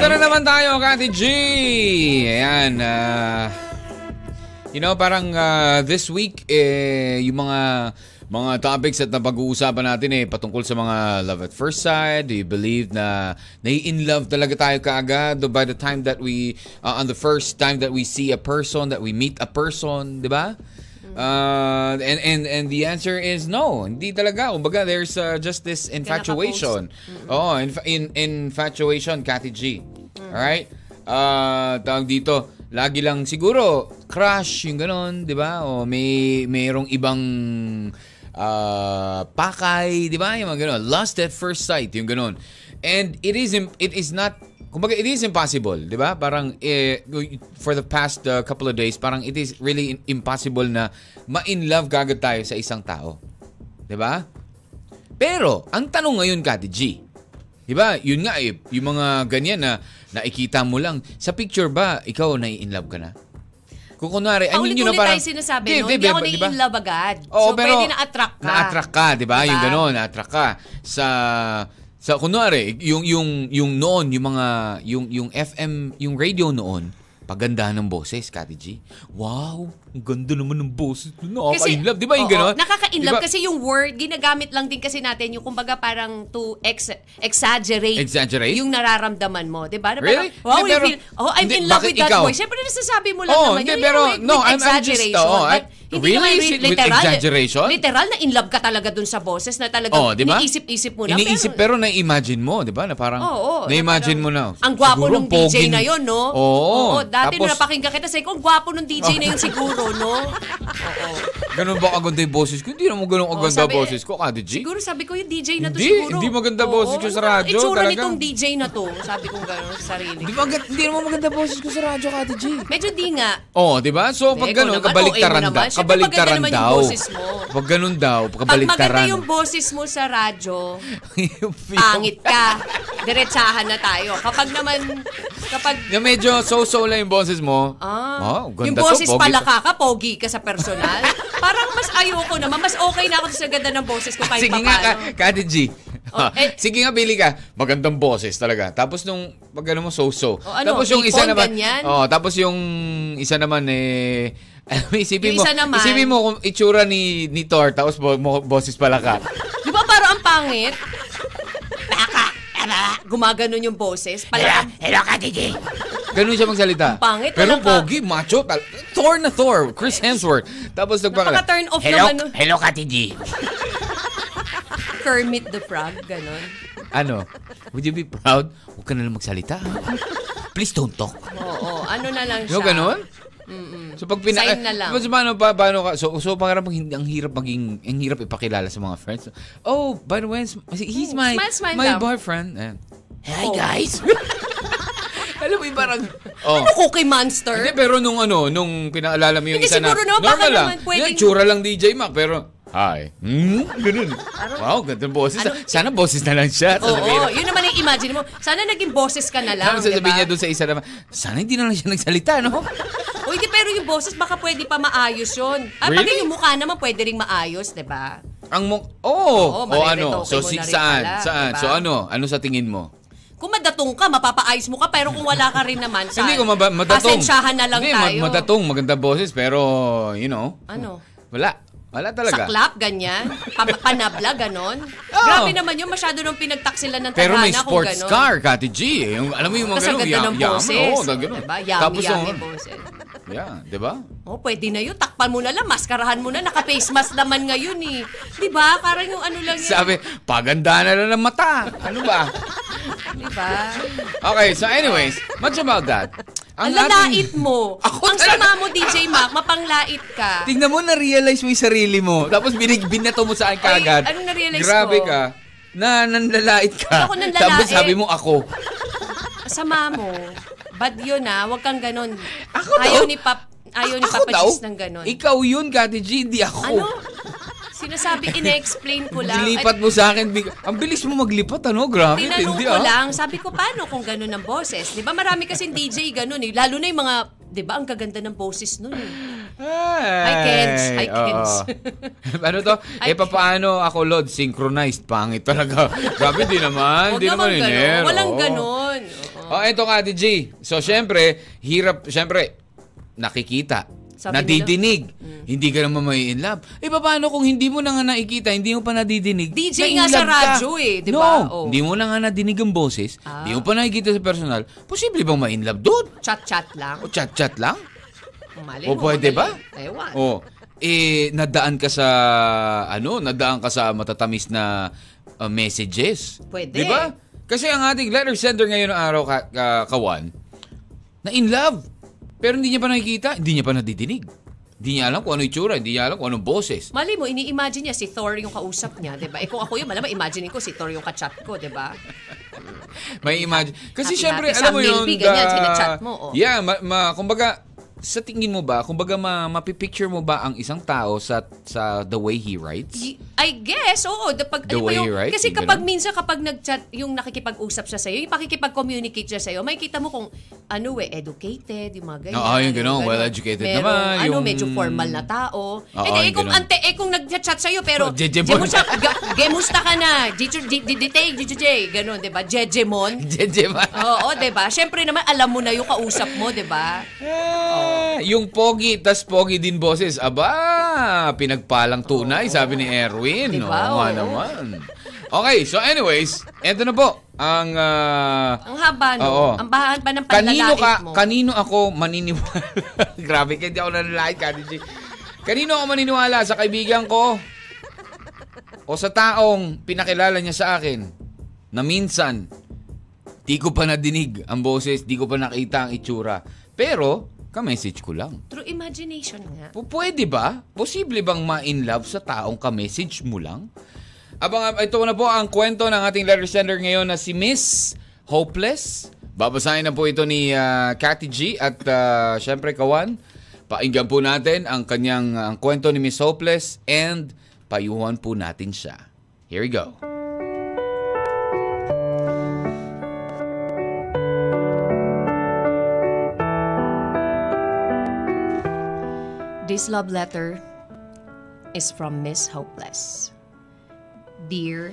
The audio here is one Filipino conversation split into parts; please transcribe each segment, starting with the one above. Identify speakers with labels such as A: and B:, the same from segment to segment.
A: ito na naman tayo, Kati G. Ayan, ah, you know, parang ah, this week, eh, yung mga mga topics at napag-uusapan natin eh patungkol sa mga love at first sight. Do you believe na nai-in love talaga tayo kaagad by the time that we, uh, on the first time that we see a person, that we meet a person, di ba? Uh, and and and the answer is no. Hindi talaga. Kumbaga, there's uh, just this infatuation. Oh, in, in infatuation, Cathy G. Alright? Uh, tawag dito, lagi lang siguro crush yung ganon, 'di ba? O may mayroong ibang uh, pakay, 'di ba? Yung mga ganon. Lust at first sight, yung ganon. And it is it is not Kumbaga, it is impossible, di ba? Parang, eh, for the past uh, couple of days, parang it is really in- impossible na ma-in love kagad tayo sa isang tao. Di ba? Pero, ang tanong ngayon, Kati G, di ba, yun nga eh, yung mga ganyan na nakikita mo lang, sa picture ba, ikaw na-in love ka na? Kung kunwari, I mean, yun na parang...
B: tayo sinasabi,
A: Di,
B: no?
A: di,
B: Hindi ako
A: di ba?
B: nai-in love agad.
A: Oo,
B: so,
A: pero
B: pwede na-attract ka.
A: Na-attract ka, 'di ba? Yung
B: Diba?
A: gano'n, na-attract ka sa sa kunwari, yung yung yung noon, yung mga yung yung FM, yung radio noon, pagandahan ng boses, Kati G. Wow, ang ganda naman ng boses. Nakaka-in love, 'di ba? Yung gano'n?
B: Nakaka-in love
A: ba?
B: kasi yung word, ginagamit lang din kasi natin yung kumbaga parang to ex- exaggerate,
A: Exaggerate?
B: yung nararamdaman mo. Di ba? Na
A: Really?
B: parang, wow,
A: Hindi,
B: you
A: pero-
B: feel, oh, I'm
A: hindi,
B: in love with that
A: ikaw?
B: boy. Siyempre, nasasabi mo lang
A: Oh,
B: naman.
A: hindi,
B: yun,
A: pero,
B: yung
A: no, I'm- I'm just, oh, I-
B: but hindi
A: really?
B: naman
A: it with
B: literal.
A: exaggeration?
B: Literal na in love ka talaga dun sa boses na talagang
A: Oh, di ba?
B: iniisip-isip mo na.
A: Iniisip pero na-imagine mo, 'di ba? Na parang
B: Oo, oo,
A: na-imagine
B: na
A: mo na.
B: Ang gwapo
A: pogi
B: DJ
A: ng-
B: na yon, no?
A: Oo.
B: dati
A: Tapos,
B: nung napakinggan kita, sabi ko, ang gwapo nung DJ na yun siguro, no? Oo.
A: ganun ba kaganda yung boses ko? Hindi naman ganun
B: Oo,
A: kaganda
B: sabi-
A: boses ko, Kati G.
B: Siguro sabi ko yung DJ na to
A: Hindi,
B: siguro.
A: hindi maganda boses ko sa
B: ano
A: radyo,
B: Itsura
A: talaga.
B: nitong DJ na to. Sabi ko gano'n sa sarili.
A: Hindi, maganda, hindi naman maganda boses ko sa radyo, Kati G.
B: Medyo di nga.
A: Oh, 'di ba? So pag
B: naman,
A: kabaliktaran
B: OA mo
A: daw.
B: Siyempre.
A: Pag ganun daw,
B: Pag
A: kabaliktaran.
B: maganda yung boses mo sa radyo, pangit ka. Diretsahan na tayo. Kapag naman, kapag
A: Yung medyo so-so lang yung boses mo.
B: Ah,
A: oh, ganda
B: yung
A: to,
B: boses
A: pogi
B: pala
A: to.
B: ka ka, pogi ka sa personal. Parang mas ayoko naman. Mas okay na ako sa ganda ng boses ko kahit
A: Sige nga, ka. Kati G.
B: Oh, eh-
A: Sige nga, Billy ka. Magandang boses talaga. Tapos nung, pag ano mo, so-so.
B: Oh, ano,
A: tapos yung isa naman,
B: ganyan?
A: oh, tapos yung isa naman eh, isipin mo,
B: naman-
A: isipin mo kung itsura ni, ni Thor, tapos bo, mo, boses pala ka.
B: Di ba parang ang pangit? Ara, gumaganon yung boses. Pala,
C: Hello, Kati G.
A: Ganun siya magsalita.
B: Ang pangit,
A: Pero
B: ka-
A: pogi, macho. tal- Thor na Thor. Chris Hemsworth. Tapos nagpakala.
B: napaka-turn off
C: Hello,
B: naman.
C: hello, Kati G.
B: Kermit the Frog, ganon.
A: Ano? Would you be proud? Huwag ka na lang magsalita. Please don't talk.
B: Oo, ano na lang siya.
A: Yung ganun? So pag pina
B: Sign na lang.
A: So, paano pa paano ka? So so parang hindi ang hirap maging ang hirap ipakilala sa mga friends. Oh, by the way, he's my
B: Smile, smile
A: my
B: lang.
A: boyfriend. Ayan.
C: Hi, guys.
A: Alam mo yung parang oh.
B: Ano Cookie Monster?
A: Hindi, pero nung ano, nung pinaalala mo yung
B: Hindi,
A: isa na,
B: siguro naman,
A: normal
B: baka
A: lang.
B: naman pwedeng-
A: Yan, tsura lang DJ Mac, pero, hi. Hmm, ganun. Wow, ganda ng boses. Sana boses na lang siya.
B: Oo,
A: Sasabihin,
B: yun naman yung imagine mo. Sana naging boses ka na lang,
A: sasabihin
B: diba?
A: niya doon sa isa naman, sana hindi na lang siya nagsalita, no?
B: O hindi, pero yung boses baka pwede pa maayos yun. Ah, pag
A: Really?
B: yung mukha naman pwede ring maayos, di ba?
A: Ang mo, oh,
B: Oo,
A: o ano, so si,
B: rin
A: saan,
B: pala,
A: saan,
B: diba?
A: so ano, ano sa tingin mo?
B: Kung madatong ka, mapapaayos mo ka, pero kung wala ka rin naman, saan?
A: Hindi ko maba- madatong.
B: Pasensyahan na lang
A: hindi,
B: tayo.
A: ma- madatong, maganda boses, pero, you know,
B: Ano?
A: wala. Wala talaga.
B: Saklap, ganyan? Pa- panabla, ganon?
A: Oo.
B: Grabe naman yun, masyado nung pinagtaksilan ng
A: Pero may sports
B: ganon.
A: car, Kati G. eh. Yung, alam mo yung mga
B: Tapos ang ganda ng
A: yaman,
B: boses.
A: Oo, oh, ganun.
B: Diba? Yummy,
A: Tapos
B: yummy boses.
A: Yeah, di ba?
B: Oh, pwede na yun. Takpan mo na lang. Maskarahan mo na. Naka-face mask naman ngayon eh. Di ba? Parang yung ano lang yan.
A: Sabi, paganda na lang ng mata. Ano ba?
B: Di ba?
A: Okay, so anyways, much about that.
B: Ang
A: ating-
B: lalait mo.
A: Ako
B: Ang
A: talaga.
B: sama mo, DJ Mac. Mapanglait ka.
A: Tingnan mo, na-realize mo yung sarili mo. Tapos binig, binato mo sa akin kaagad.
B: anong na-realize
A: Grabe
B: ko?
A: ka. Na nanlalait ka.
B: Ako nanlalait.
A: Tapos sabi mo ako.
B: Sama mo. Bad yun ah. Huwag kang ganon.
A: Ako
B: ayaw
A: daw?
B: ni Pap... Ayaw ni Papa
A: daw?
B: Gis ng ganon.
A: Ikaw yun, Kati G, hindi ako.
B: Ano? Sinasabi, ine-explain ko lang.
A: Dilipat mo sa akin. big- Ang bilis mo maglipat, ano? Grabe,
B: Tinanong
A: hindi
B: ko
A: ah.
B: lang, sabi ko, paano kung gano'n ang boses? Di ba marami kasing DJ gano'n eh. Lalo na yung mga, di ba, ang kaganda ng boses nun eh. Hi, Kens. Hi, Kens.
A: ano to? Eh, papaano ako, Lord? Synchronized. Pangit talaga. Grabe, di naman.
B: Huwag
A: di
B: naman
A: naman iner.
B: Walang
A: oo. Oh, eto nga, G. So, syempre, hirap, syempre, nakikita.
B: Sabi
A: nadidinig. Hindi ka naman may in love. Eh, paano kung hindi mo na nga nakikita, hindi mo pa nadidinig?
B: DJ nga sa
A: love ka?
B: radyo eh, di
A: no,
B: ba? Oh.
A: hindi mo na nga nadinig ang boses,
B: Ah.
A: hindi mo pa nakikita sa personal, posible bang ma-in love doon?
B: Chat-chat lang.
A: O chat-chat lang?
B: Mali,
A: O
B: no,
A: pwede ba?
B: Ewan.
A: O, eh, nadaan ka sa, ano, nadaan ka sa matatamis na uh, messages.
B: Pwede.
A: Di ba? Kasi ang ating letter sender ngayon ng araw, ka, ka- kawan, na in love. Pero hindi niya pa nakikita, hindi niya pa nadidinig. Hindi niya alam kung ano itsura, hindi niya alam kung anong boses.
B: Mali mo, ini-imagine niya si Thor yung kausap niya, di ba? Eh kung ako yun, malamang imagine ko si Thor yung kachat ko, di ba?
A: May imagine. Kasi
B: Happy,
A: syempre,
B: happy.
A: alam mo yun,
B: ganyan,
A: the-
B: sinachat mo, oh.
A: Yeah, ma, ma- kumbaga, sa tingin mo ba, kumbaga ma, mapipicture mo ba ang isang tao sa sa the way he writes?
B: I guess, oo. The, pag,
A: The way
B: yung,
A: you write,
B: kasi kapag
A: ganun?
B: minsan kapag nag-chat, yung nakikipag-usap siya sa'yo, yung pakikipag-communicate siya sa'yo, makikita mo kung ano eh, educated, yung mga ganyan.
A: Oo, yung ganun,
B: ganun.
A: well-educated
B: Merong,
A: naman,
B: Ano,
A: yung-
B: medyo formal na tao.
A: Oo,
B: eh, eh, kung ante, eh, kung nag-chat sa'yo, pero,
A: Oh, Jejemon.
B: Gemusta ka na, Jijitay, Jijitay, ganun, di ba? Jejemon.
A: Jeje ba?
B: Oo, di ba? Siyempre naman, alam mo na yung kausap mo, di ba?
A: Yung pogi, tas pogi din boses. Aba, pinagpalang tunay, sabi ni Erwin.
B: Diba?
A: Oo nga
B: Oo.
A: naman. Okay, so anyways, eto na po. Ang, ah,
B: Ang haba, no?
A: Oo.
B: Ang bahan pa ng
A: kanino
B: panlalait
A: ka,
B: mo.
A: kanino ako maniniwala? Grabe, kaya di ako nanlalait, Kati G. Kanino ako maniniwala? Sa kaibigan ko? O sa taong pinakilala niya sa akin na minsan, di ko pa nadinig ang boses, di ko pa nakita ang itsura. Pero, ka-message ko lang.
B: Through imagination nga.
A: P- Pwede ba? Posible bang ma-in love sa taong ka-message mo lang? Abang, ito na po ang kwento ng ating letter sender ngayon na si Miss Hopeless. Babasahin na po ito ni uh, Cathy G at uh, syempre Kawan. Painggan po natin ang kanyang ang kwento ni Miss Hopeless and payuhan po natin siya. Here we go.
B: This love letter is from Miss Hopeless. Dear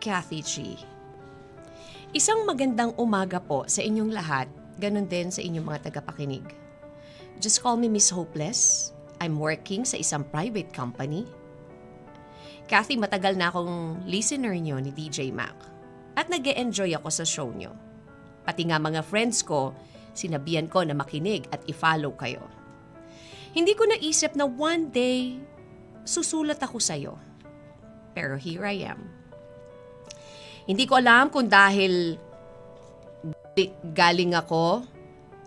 B: Kathy G. Isang magandang umaga po sa inyong lahat, ganun din sa inyong mga tagapakinig. Just call me Miss Hopeless. I'm working sa isang private company. Kathy, matagal na akong listener niyo ni DJ Mac. At nag enjoy ako sa show niyo. Pati nga mga friends ko, sinabihan ko na makinig at i-follow kayo. Hindi ko naisip na one day, susulat ako sa'yo. Pero here I am. Hindi ko alam kung dahil galing ako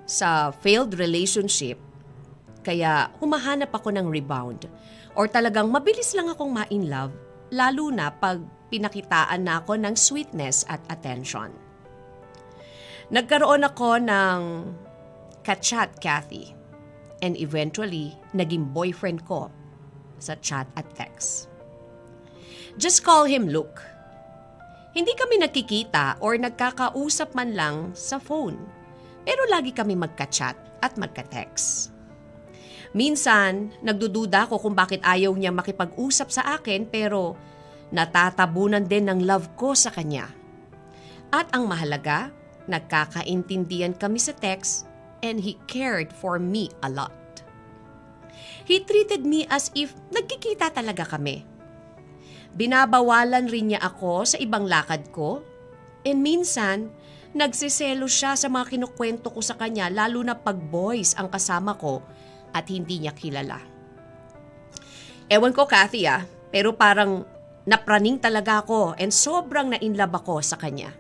B: sa failed relationship, kaya humahanap ako ng rebound. Or talagang mabilis lang akong ma-in love, lalo na pag pinakitaan na ako ng sweetness at attention. Nagkaroon ako ng kachat, Kathy and eventually naging boyfriend ko sa chat at text. Just call him Luke. Hindi kami nagkikita or nagkakausap man lang sa phone, pero lagi kami magka-chat at magka-text. Minsan, nagdududa ko kung bakit ayaw niya makipag-usap sa akin pero natatabunan din ng love ko sa kanya. At ang mahalaga, nagkakaintindihan kami sa text and he cared for me a lot. He treated me as if nagkikita talaga kami. Binabawalan rin niya ako sa ibang lakad ko and minsan nagsiselo siya sa mga kinukwento ko sa kanya lalo na pag boys ang kasama ko at hindi niya kilala. Ewan ko Kathy ah, pero parang napraning talaga ako and sobrang na-inlove ako sa kanya.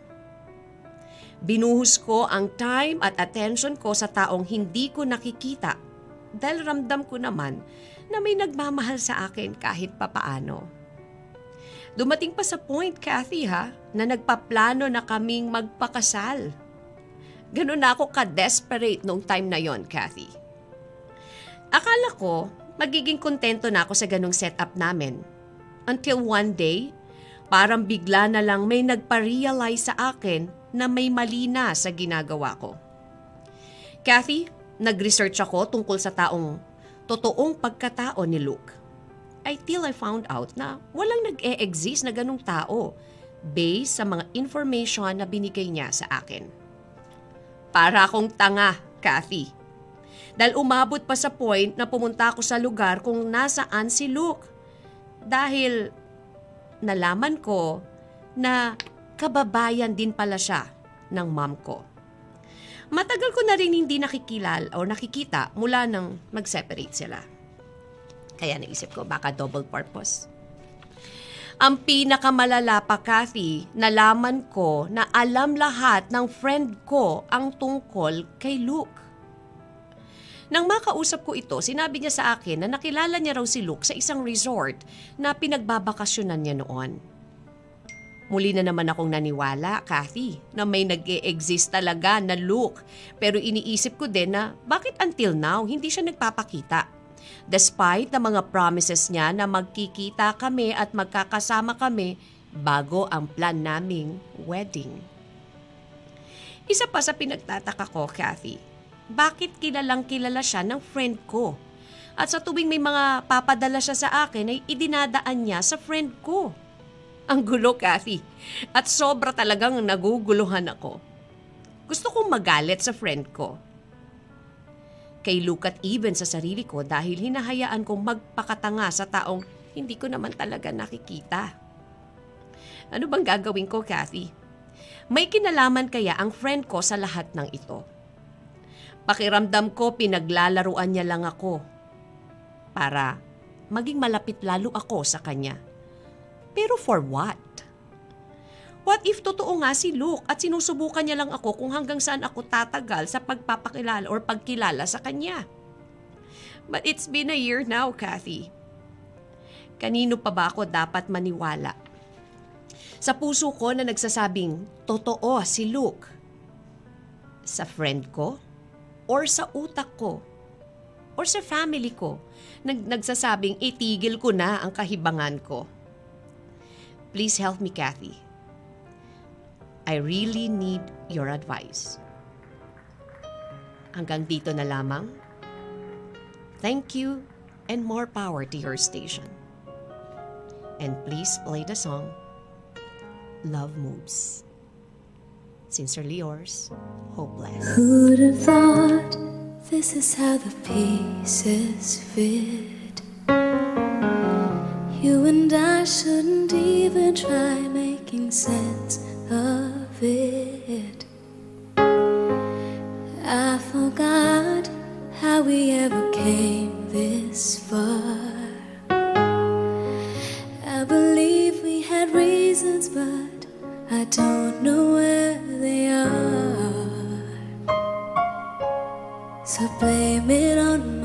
B: Binuhos ko ang time at attention ko sa taong hindi ko nakikita dahil ramdam ko naman na may nagmamahal sa akin kahit papaano. Dumating pa sa point, Kathy ha, na nagpaplano na kaming magpakasal. Ganun na ako ka-desperate nung time na yon, Kathy. Akala ko, magiging kontento na ako sa ganung setup namin. Until one day, parang bigla na lang may nagpa-realize sa akin na may mali na sa ginagawa ko. Kathy, nag-research ako tungkol sa taong totoong pagkatao ni Luke. Until I found out na walang nag-e-exist na ganung tao based sa mga information na binigay niya sa akin. Para akong tanga, Kathy. Dahil umabot pa sa point na pumunta ako sa lugar kung nasaan si Luke. Dahil nalaman ko na kababayan din pala siya ng mom ko. Matagal ko na rin hindi nakikilal o nakikita mula nang mag-separate sila. Kaya naisip ko baka double purpose. Ang pinakamalala pa, Kathy, nalaman ko na alam lahat ng friend ko ang tungkol kay Luke. Nang makausap ko ito, sinabi niya sa akin na nakilala niya raw si Luke sa isang resort na pinagbabakasyonan niya noon. Muli na naman akong naniwala, Kathy, na may nag exist talaga na Luke. Pero iniisip ko din na bakit until now hindi siya nagpapakita? Despite na mga promises niya na magkikita kami at magkakasama kami bago ang plan naming wedding. Isa pa sa pinagtataka ko, Kathy, bakit kilalang kilala siya ng friend ko? At sa tuwing may mga papadala siya sa akin ay idinadaan niya sa friend ko. Ang gulo, Kathy. At sobra talagang naguguluhan ako. Gusto kong magalit sa friend ko kay Luke at even sa sarili ko dahil hinahayaan kong magpakatanga sa taong hindi ko naman talaga nakikita. Ano bang gagawin ko, Kathy? May kinalaman kaya ang friend ko sa lahat ng ito. Pakiramdam ko pinaglalaruan niya lang ako para maging malapit lalo ako sa kanya. Pero for what? What if totoo nga si Luke at sinusubukan niya lang ako kung hanggang saan ako tatagal sa pagpapakilala or pagkilala sa kanya? But it's been a year now, Kathy. Kanino pa ba ako dapat maniwala? Sa puso ko na nagsasabing, totoo si Luke. Sa friend ko? Or sa utak ko? Or sa family ko? Nag nagsasabing itigil ko na ang kahibangan ko. Please help me, Kathy. I really need your advice. Hanggang dito na lamang. Thank you and more power to your station. And please play the song Love Moves. Sincerely yours, Hopeless.
D: Who'd have thought this is how the pieces fit? You and I shouldn't even try making sense of it. I forgot how we ever came this far. I believe we had reasons, but I don't know where they are. So blame it on my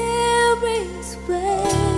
D: in mysterious ways.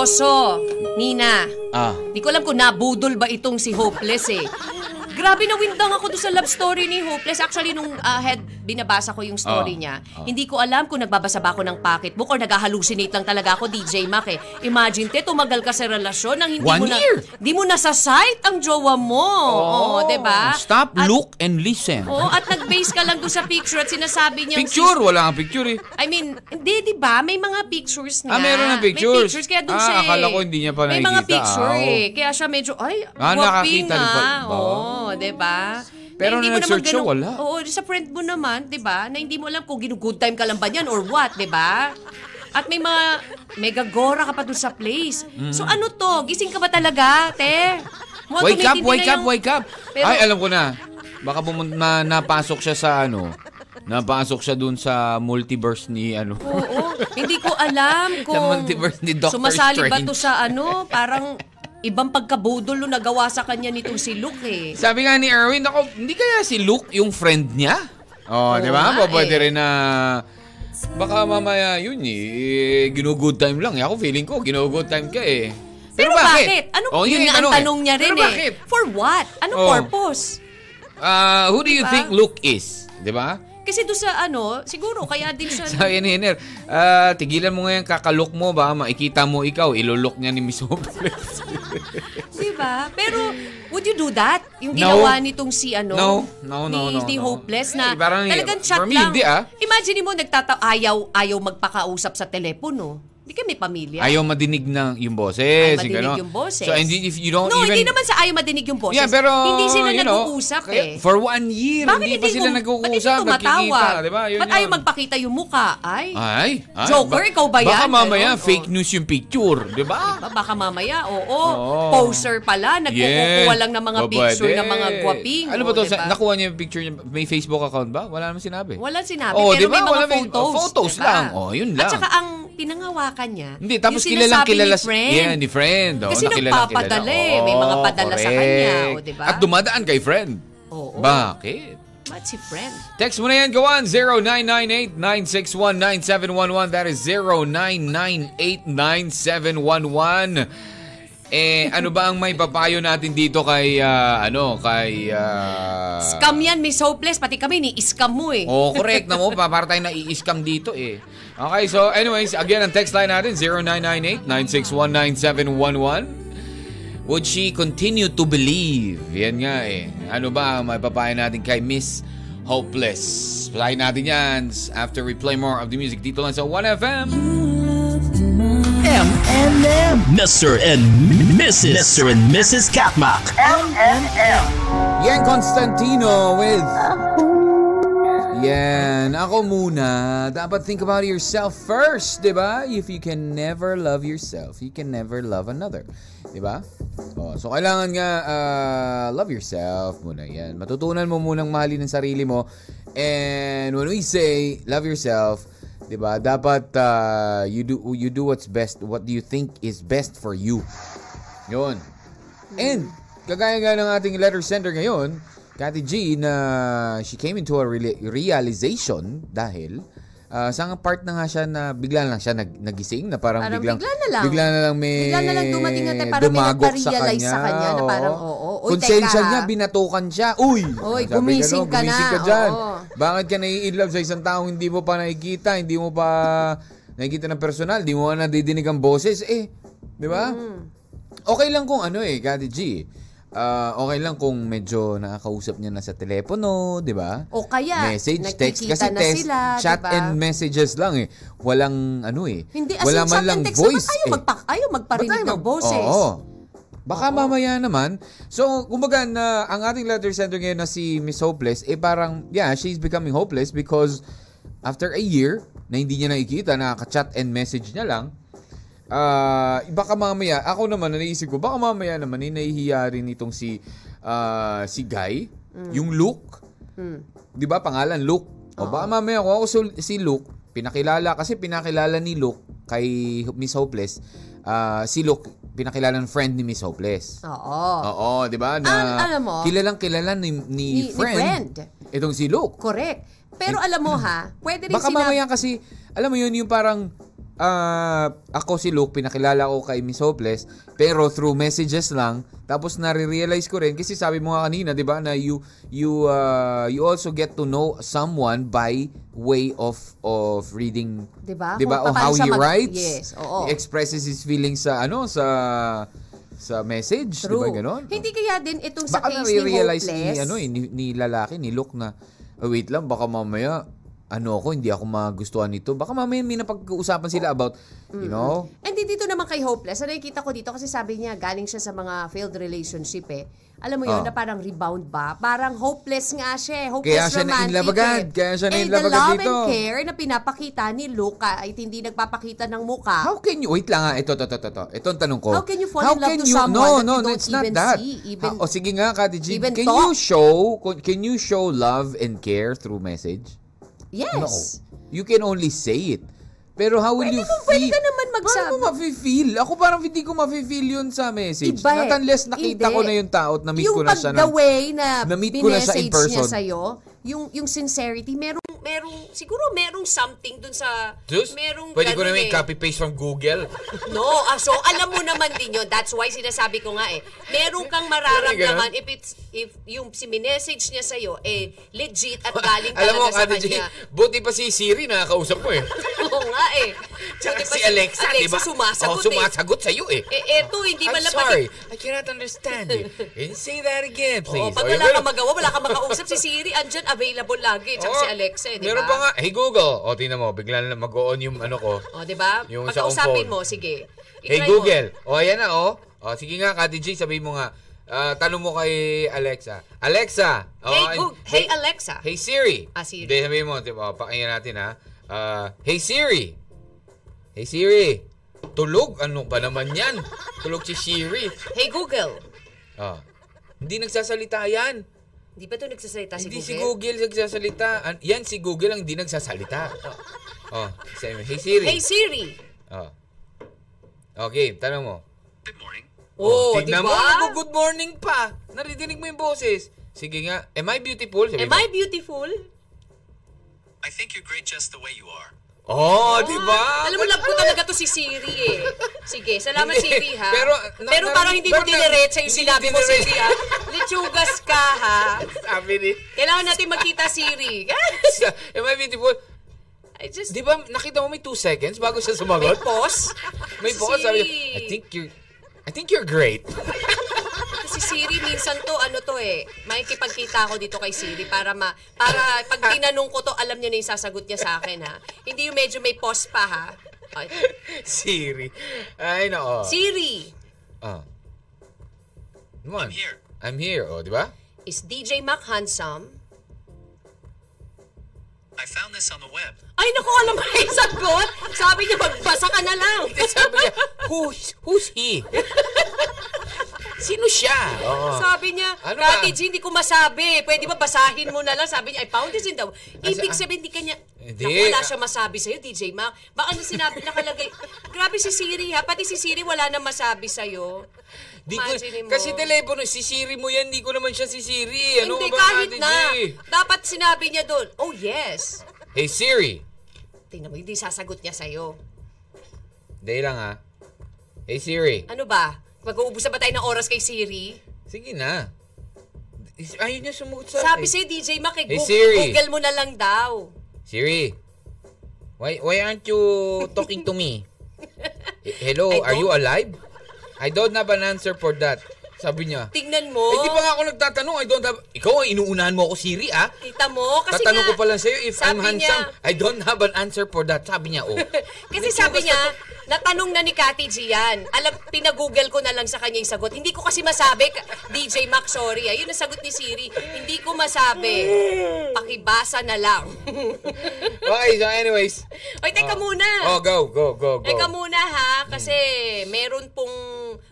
B: Misteryoso, Nina.
A: Ah.
B: Di ko alam kung nabudol ba itong si Hopeless eh. Grabe na windang ako doon sa love story ni Hopeless. Actually, nung ah, head, binabasa ko yung story
A: Oh,
B: niya,
A: oh.
B: hindi ko alam kung nagbabasa ba ako ng pocketbook or nag-hallucinate lang talaga ako, DJ Mac eh. Imagine, te, tumagal ka sa relasyon nang hindi
A: One
B: mo na,
A: year.
B: di mo nasa-sight ang jowa mo. Oh, 'di ba?
A: Stop,
B: At-
A: look, and listen.
B: Oo, at nag-base ka lang doon sa picture at sinasabi niya
A: Picture, wala kang picture eh.
B: I mean, hindi, di ba? May mga pictures nga.
A: Ah, meron ng pictures.
B: May pictures, kaya doon
A: Ah,
B: siya eh.
A: akala ko hindi niya pa
B: May mga
A: nakikita.
B: picture
A: Ah,
B: eh. Kaya siya medyo, ay,
A: Ah,
B: guwaping
A: nakakita pa-
B: ah. Oo, di ba?
A: Pero
B: Na hindi
A: nung
B: mo naman
A: nag-search siya, wala.
B: Oo, sa friend mo naman, di ba? Na hindi mo alam kung ginu-good time ka lang ba yan or what, di ba? At may mga mega gora ka pa doon sa place. So ano to? Gising ka ba talaga, te? Mukhang
A: Wake up, wake
B: na
A: up,
B: yung-
A: wake up.
B: Pero-
A: Ay, alam ko na. Baka pumunta na, napasok siya sa ano. Napasok siya dun sa multiverse ni ano.
B: Oo, hindi ko alam kung
A: multiverse ni Doctor
B: sumasali ba
A: Strange.
B: to sa ano, parang ibang pagkabudol na nagawa sa kanya nitong si Luke eh.
A: Sabi nga ni Erwin, ako, hindi kaya si Luke yung friend niya? Oh,
B: Oo
A: di ba?
B: nga
A: Pwede
B: eh.
A: rin na baka mamaya yun eh, gino-good time lang. Eh, Ako feeling ko, gino-good time ka eh.
B: Pero, bakit? Ano
A: Oh,
B: yun
A: yung
B: nga ang
A: eh.
B: tanong niya rin
A: Pero
B: eh.
A: bakit?
B: For what? Anong
A: Oh.
B: purpose?
A: Ah, who do you
B: Diba?
A: think Luke is? Di ba?
B: Kasi doon sa ano, siguro kaya din siya
A: Sabi ni Hiner, ah, tigilan mo nga yung kakalok mo ba? Makikita mo ikaw, ilulok niya ni Miss Hopeless.
B: Di ba? Pero, would you do that? Yung
A: No.
B: ginawa nitong si ano?
A: No. No, no,
B: ni,
A: no,
B: ni
A: no.
B: Hopeless
A: Eh,
B: na
A: parang,
B: talagang chat
A: for me,
B: lang.
A: hindi, ah.
B: Imagine mo, nagtata ayaw, ayaw magpakausap sa telepono. Hindi kami pamilya.
A: Ayaw madinig ng yung boses.
B: Ay,
A: yung
B: madinig yung boses.
A: So, and if you don't
B: no,
A: even...
B: hindi naman sa ayaw madinig yung boses.
A: Yeah, pero,
B: hindi sila
A: you know,
B: nag-uusap
A: kaya-
B: eh.
A: For one year,
B: Bakit
A: hindi pa sila
B: mo-
A: nag-uusap, nagkikita,
B: tumatawag?
A: di ba? Yun
B: Ba't ayaw magpakita yung mukha? Ay,
A: Ay, ay,
B: Joker, ikaw ba yan?
A: Baka mamaya
B: Ganon,
A: fake
B: oh.
A: news yung picture, di ba?
B: ba, baka mamaya, oo.
A: Oo.
B: Poser pala, nagkukuha lang ng mga
A: Ba,
B: picture ng mga gwaping.
A: Ano ba
B: oh,
A: to?
B: diba?
A: Sa, nakuha niya yung picture niya. May Facebook account ba? Wala naman sinabi.
B: Wala sinabi,
A: Oh,
B: pero
A: di ba?
B: may mga
A: Wala
B: photos.
A: oh, photos
B: diba?
A: lang. Oh, yun lang.
B: At saka ang pinangawakan niya,
A: Hindi, tapos
B: yung
A: kilalang kilala
B: ni friend.
A: Yeah, ni friend. Oh,
B: Kasi nagpapadala
A: kilala.
B: eh. May mga padala sa
A: correct.
B: kanya, oh, di ba?
A: At dumadaan kay friend.
B: Oo.
A: Bakit?
B: Ba't si friend?
A: Text mo na yan, gawan. 0998-961-9711. That is 0998-971-9711. Eh, ano ba ang may papayo natin dito kay, ah, ano, kay... ah,
B: Scam yan, Miss Hopeless. Pati kami, ni-scam mo eh.
A: Oh, correct na mo. Pa, para tayo nai-scam dito eh. Okay, so anyways, again, ang text line natin, 0998-961-9711. Would she continue to believe? Yan nga eh. Ano ba ang mapapayo natin kay Miss Hopeless? Patayin natin yan after we play more of the music dito lang sa 1FM.
E: M&M. Mr. and Mrs. Mr. and Mrs. Katmak.
A: Yan Constantino with... Yan, ako muna. Dapat think about yourself first, di ba? If you can never love yourself, you can never love another. Di ba? Oh, so, kailangan nga uh, love yourself muna. Yan. Matutunan mo munang mahalin ang sarili mo. And when we say love yourself, di ba? Dapat uh, you do you do what's best. What do you think is best for you? Yun. And, kagaya nga ng ating letter sender ngayon, Kati G, na she came into a reali- realization dahil uh, sa part na nga siya na bigla na lang siya nag, nagising na parang,
B: Parang
A: biglang
B: bigla na lang.
A: bigla na lang may
B: Bigla na lang dumating na tayo, parang may
A: dumagok
B: nagpa-realize sa kanya na
A: oo.
B: parang, oo, Uy,
A: Konsensya
B: teka,
A: niya, binatukan siya. Uy!
B: Uy,
A: Sabi
B: gumising ka na.
A: gumising ka dyan.
B: Oo.
A: Bakit ka nai-inlove sa isang taong hindi mo pa nakikita, hindi mo pa nakikita ng personal, hindi mo pa nadidinig ang boses, eh, di ba?
B: Mm.
A: Okay lang kung ano eh, Kati G. Ah, okay lang kung medyo nakakausap niya na sa telepono, di ba?
B: O kaya,
A: Message, text. Kasi
B: na
A: text,
B: sila,
A: chat
B: diba?
A: and messages lang eh. Walang ano eh.
B: Hindi, as
A: Wala man
B: chat
A: lang
B: and text
A: voice
B: ayaw,
A: eh.
B: magpa, ayaw magparinig
A: tayo
B: ng boses.
A: Oo. Baka mamaya naman. So, kumbaga na ang ating letter sender ngayon na si Miss Hopeless, eh parang, yeah, she's becoming hopeless because after a year na hindi niya nakikita, nakaka-chat and message niya lang, ah baka mamaya, ako naman, naisip ko, baka mamaya naman, eh, nahihiya rin itong si, ah, si Guy,
B: Mm.
A: yung Luke, di ba, pangalan Luke. O baka mamaya, kung ako si- Luke, pinakilala, kasi pinakilala ni Luke kay Miss Hopeless, ah, si Luke, pinakilala ng friend ni Miss Hopeless.
B: Oo.
A: Oo, di ba? Na
B: Ang- alam mo,
A: kilalang kilala ni, ni,
B: ni- ni
A: friend,
B: friend.
A: itong si Luke.
B: Correct. Pero alam mo ha, pwede rin
A: Baka
B: sinabi-
A: mamaya kasi, alam mo yun, yung parang, ah, ako si Luke, pinakilala ko kay Miss Hopeless, pero through messages lang, tapos nare-realize ko rin, kasi sabi mo nga kanina, di ba, na you, you, ah, you also get to know someone by way of, of reading,
B: Di ba?
A: Di ba,
B: Kung
A: o
B: paano
A: how he
B: mag-
A: writes,
B: Yes, oo.
A: he expresses his feelings sa, ano, sa, sa message, di ba, ganon?
B: Hindi kaya din itong sa
A: Baka
B: case ni
A: nare-realize
B: Hopeless.
A: ni, ano, eh, ni, ni lalaki, ni Luke na, oh, wait lang, baka mamaya, ano ako, hindi ako magustuhan nito. Baka mamaya may napag-uusapan sila about, you know,
B: And di dito naman kay Hopeless, ano nakikita ko dito kasi sabi niya galing siya sa mga failed relationship eh. Alam mo yun,
A: Oh.
B: na parang rebound ba? Parang hopeless nga siya eh. Hopeless
A: Kaya siya
B: romantic
A: na-in-love agad.
B: eh.
A: Kaya siya
B: eh,
A: na-in-love
B: the
A: agad
B: love
A: dito.
B: and care na pinapakita ni Luke kahit hindi nagpapakita ng muka.
A: how can you, wait lang ha, ito, ito, ito, ito, ito ang tanong ko.
B: How can you fall in love to someone
A: no,
B: that
A: no,
B: you don't
A: it's not
B: even
A: that.
B: see, even-
A: Ha- o sige nga, Kati G, can
B: talk?
A: you show, can you show love and care through message?
B: Yes.
A: No. You can only say it. Pero how will
B: Pwede
A: you
B: mo-
A: feel?
B: pwede ka naman magsabi.
A: Paano mo mafe-feel? Ako parang hindi ko mafe-feel yun sa message.
B: Iba eh.
A: Not unless nakita
B: Hindi.
A: ko na yung tao at na-meet
B: yung
A: ko na siya.
B: pag the way na,
A: na-meet ko na siya in
B: binessage niya
A: person.
B: sa'yo, yung, yung sincerity, merong, merong, siguro merong something dun sa,
F: Diyos,
B: merong
F: pwede ko naman
B: eh.
F: copy-paste from Google.
B: No, ah, so alam mo naman din yun. That's why sinasabi ko nga eh. Meron kang mararamdaman if it's if yung si message niya sa eh legit at galing
F: Alam mo,
B: talaga sa
F: Ate J,
B: kanya.
F: buti pa si Siri nakakausap mo eh.
B: Oo nga eh.
F: Tsaka
B: Buti pa
F: si Alexa, di ba?
B: sumasagot
F: oh, sumasagot sa'yo eh.
B: eh. Eh, eto, hindi
F: I'm
B: man lang
F: sorry, I cannot understand it. Can you say that again, please?
B: Oo, pag
F: Oh,
B: wala kang magawa, wala kang makausap si Siri, andyan available lagi. Tsaka
F: Oo,
B: si Alexa, eh, di ba?
F: Meron pa nga, hey Google, o tingnan mo, bigla na mag-on yung ano ko.
B: O, di ba?
F: Yung sa
B: Pagkausapin
F: phone.
B: mo, sige.
F: Hey Google, o ayan na o. O sige nga, Kati G, sabihin mo nga. Ah, tanong mo kay Alexa. Alexa. o,
B: Hey,
F: ay-
B: Goog- hey, Alexa.
F: Hey Siri.
B: Ah, Siri.
F: Hindi, sabihin mo, diba, pakinggan natin ha. Ah, hey Siri. Hey Siri. Tulog? Ano ba naman yan? Tulog si Siri.
B: mo. Hey, Google.
F: Ah. Hindi nagsasalita yan.
B: Di ba ito nagsasalita si
F: hindi
B: Google?
F: si Google nagsasalita. An- yan si Google ang hindi nagsasalita. Oh, sabi mo, hey Siri.
B: Hey, Siri.
F: Oh. Okay, tanong mo.
B: Oh, di
F: tignan mo,
B: ba?
F: nag-good morning pa. Naririnig mo yung boses. Sige nga, am I beautiful? Sabi
B: Am
F: mo.
B: I beautiful?
G: I think you're great just the way you are.
F: Oh, di ba?
B: Alam mo, love ko talaga to si Siri eh. Sige, salamat
F: Hindi,
B: Siri ha.
F: pero, na-
B: pero
F: na-
B: parang hindi mo diniretsa yung sinabi mo Siri ha. Lechugas ka ha.
F: Sabi ni,
B: Kailangan natin magkita Siri.
F: am I beautiful?
B: I just,
F: Di ba, nakita mo may two seconds bago siya
B: may
F: sumagot?
B: pause.
F: May pause. Sabi niya. I think you're, I think you're great.
B: Si Siri minsan to ano to eh, makikipagkita ako dito kay Siri para ma para pag tinanong ko to alam niya na yung sasagot niya sa akin ha. Hindi yung medyo may pause pa ha. Ay,
F: Siri. Ay, nako.
B: Siri,
F: Ah. Come on.
G: I'm here.
F: I'm here. Oh, di ba?
B: is DJ Mac handsome?
G: I found this on the web.
B: Ay, naku, alam mo yung sagot? Sabi niya, magbasa ka na lang.
F: Sabi niya, who's, who's he? Sino siya? Oo.
B: Sabi niya,
F: Ano
B: Kati
F: ba?
B: G, hindi ko masabi. Pwede ba basahin mo na lang? Sabi niya, I found this in the... Ibig sabihin, hindi kanya...
F: Hindi.
B: Naku, wala siya masabi sa'yo, DJ Mac. Baka na sinabi, nakalagay... Grabe si Siri ha, pati si Siri wala na masabi sa'yo.
F: Di ko,
B: Imagine mo.
F: kasi telepono, si Siri mo yan, di ko naman siya si Siri. Ano
B: hindi,
F: ba,
B: kahit
F: Ate
B: na.
F: G?
B: Dapat sinabi niya doon, oh yes.
F: Hey Siri.
B: Tingnan mo, hindi sasagot niya sa'yo.
F: Dahil lang ha. Hey Siri.
B: Ano ba? Mag-uubos na ba tayo ng oras kay Siri?
F: Sige na. Ayaw niya sumagot sa
B: Sabi
F: akin.
B: sa'yo, DJ Mac, eh,
F: Hey,
B: Google,
F: Siri.
B: Google mo na lang daw.
F: Siri, why why aren't you talking to me? Eh, Hello,
B: I
F: are you alive? I don't have an answer for that. Sabi niya.
B: Tingnan mo.
F: Eh, di pa nga ako nagtatanong, I don't have... Ikaw, ang inuunahan mo ako, Siri, ah?
B: Kita mo? Kasi
F: Tatanong
B: nga,
F: ko pa lang sa'yo, if I'm
B: sabi
F: handsome,
B: niya-
F: I don't have an answer for that. Sabi niya, oh.
B: Kasi sabi niya, natanong na ni Kati G yan. Alam, pinag-google ko na lang sa kanya yung sagot. Hindi ko kasi masabi, DJ Mac, sorry. Ayun ang sagot ni Siri. Hindi ko masabi. Pakibasa na lang.
F: okay, so anyways.
B: Oy, teka muna.
F: Oh, go, go, go, go.
B: Teka muna ha, kasi meron pong,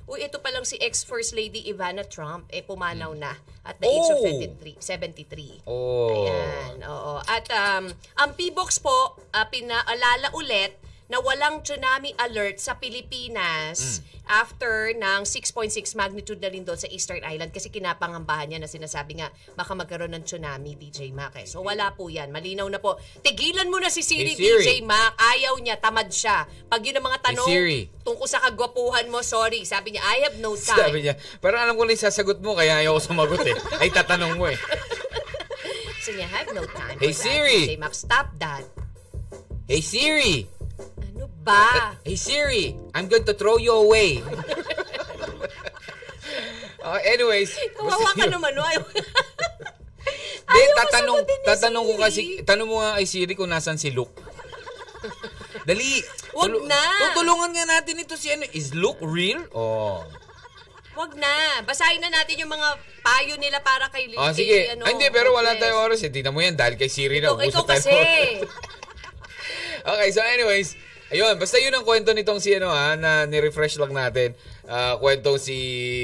B: uy, ito pa lang si ex-First Lady Ivana Trump, eh pumanaw na at the age of
F: Oh.
B: 73. 73.
F: Oh.
B: Ayan, oo. At um, ang P-Box po, uh, pinaalala ulit na walang tsunami alert sa Pilipinas after ng 6.6 magnitude na rin doon sa Eastern Island kasi kinapangambahan niya na sinasabi nga baka magkaroon ng tsunami, DJ Mac. eh. So wala po yan. Malinaw na po. Tigilan mo na si Siri,
F: Hey, Siri.
B: DJ Mac. Ayaw niya, tamad siya. Pag yun ang mga tanong
F: Siri.
B: tungkol sa kagwapuhan mo, sorry. Sabi niya, I have no time.
F: Sabi niya, parang alam ko na yung sasagot mo, kaya ayaw ko sumagot eh. Ay, tatanong mo eh.
B: Sabi niya, I have no time
F: Hey, Siri.
B: that. DJ Mac, stop that.
F: Hey, Siri!
B: Ba?
F: Hey, Siri! I'm going to throw you away. Uh, anyways.
B: Kawawa ka naman, no? Ayaw.
F: Hindi, tatanong, tatanong ko kasi, tanong mo nga kay Siri kung nasan si Luke. Dali.
B: Wag na.
F: Tutulungan nga natin ito si ano. Is Luke real? Oh.
B: Wag na. Basahin na natin yung mga payo nila para kay
F: Ah,
B: kay,
F: sige.
B: ano,
F: Ay, hindi, pero wala tayong oras. Eh. Tingnan mo yan, dahil kay Siri na. Na tayo.
B: kasi.
F: okay, so anyways, ayun, basta yun ang kwento nitong si ano ha, na ni-refresh lang natin. Ah, kwentong si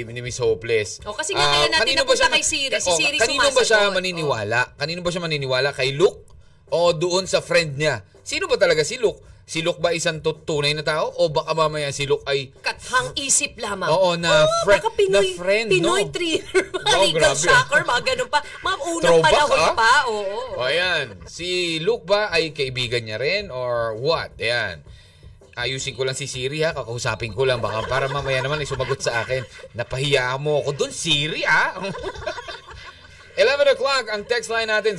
F: ni Miss Hopeless.
B: O, kasi nga kaya
F: Ah,
B: natin
F: kanino ba
B: napunta kay Siri. Si
F: Oh,
B: Siri
F: Kanino ba siya maniniwala? Kanino ba siya maniniwala? Kay Luke? O doon sa friend niya? Sino ba talaga si Luke? Si Luke ba isang tunay na tao? O baka mamaya si Luke ay
B: Kathang isip lamang.
F: Oo, na friend-
B: baka Pinoy,
F: na friend,
B: Pinoy
F: no?
B: thriller,
F: Oh,
B: legal
F: grabe.
B: shocker, mga ganun pa. Mga unang
F: Throwback,
B: panahon
F: ah?
B: pa. Oo.
F: O ayan, si Luke ba ay kaibigan niya rin or what? Ayan. Ayusin ko lang si Siri ha, kakausapin ko lang baka para mamaya naman ay sumagot sa akin. Napahiya mo ako doon, Siri ah. 11 o'clock, ang text line natin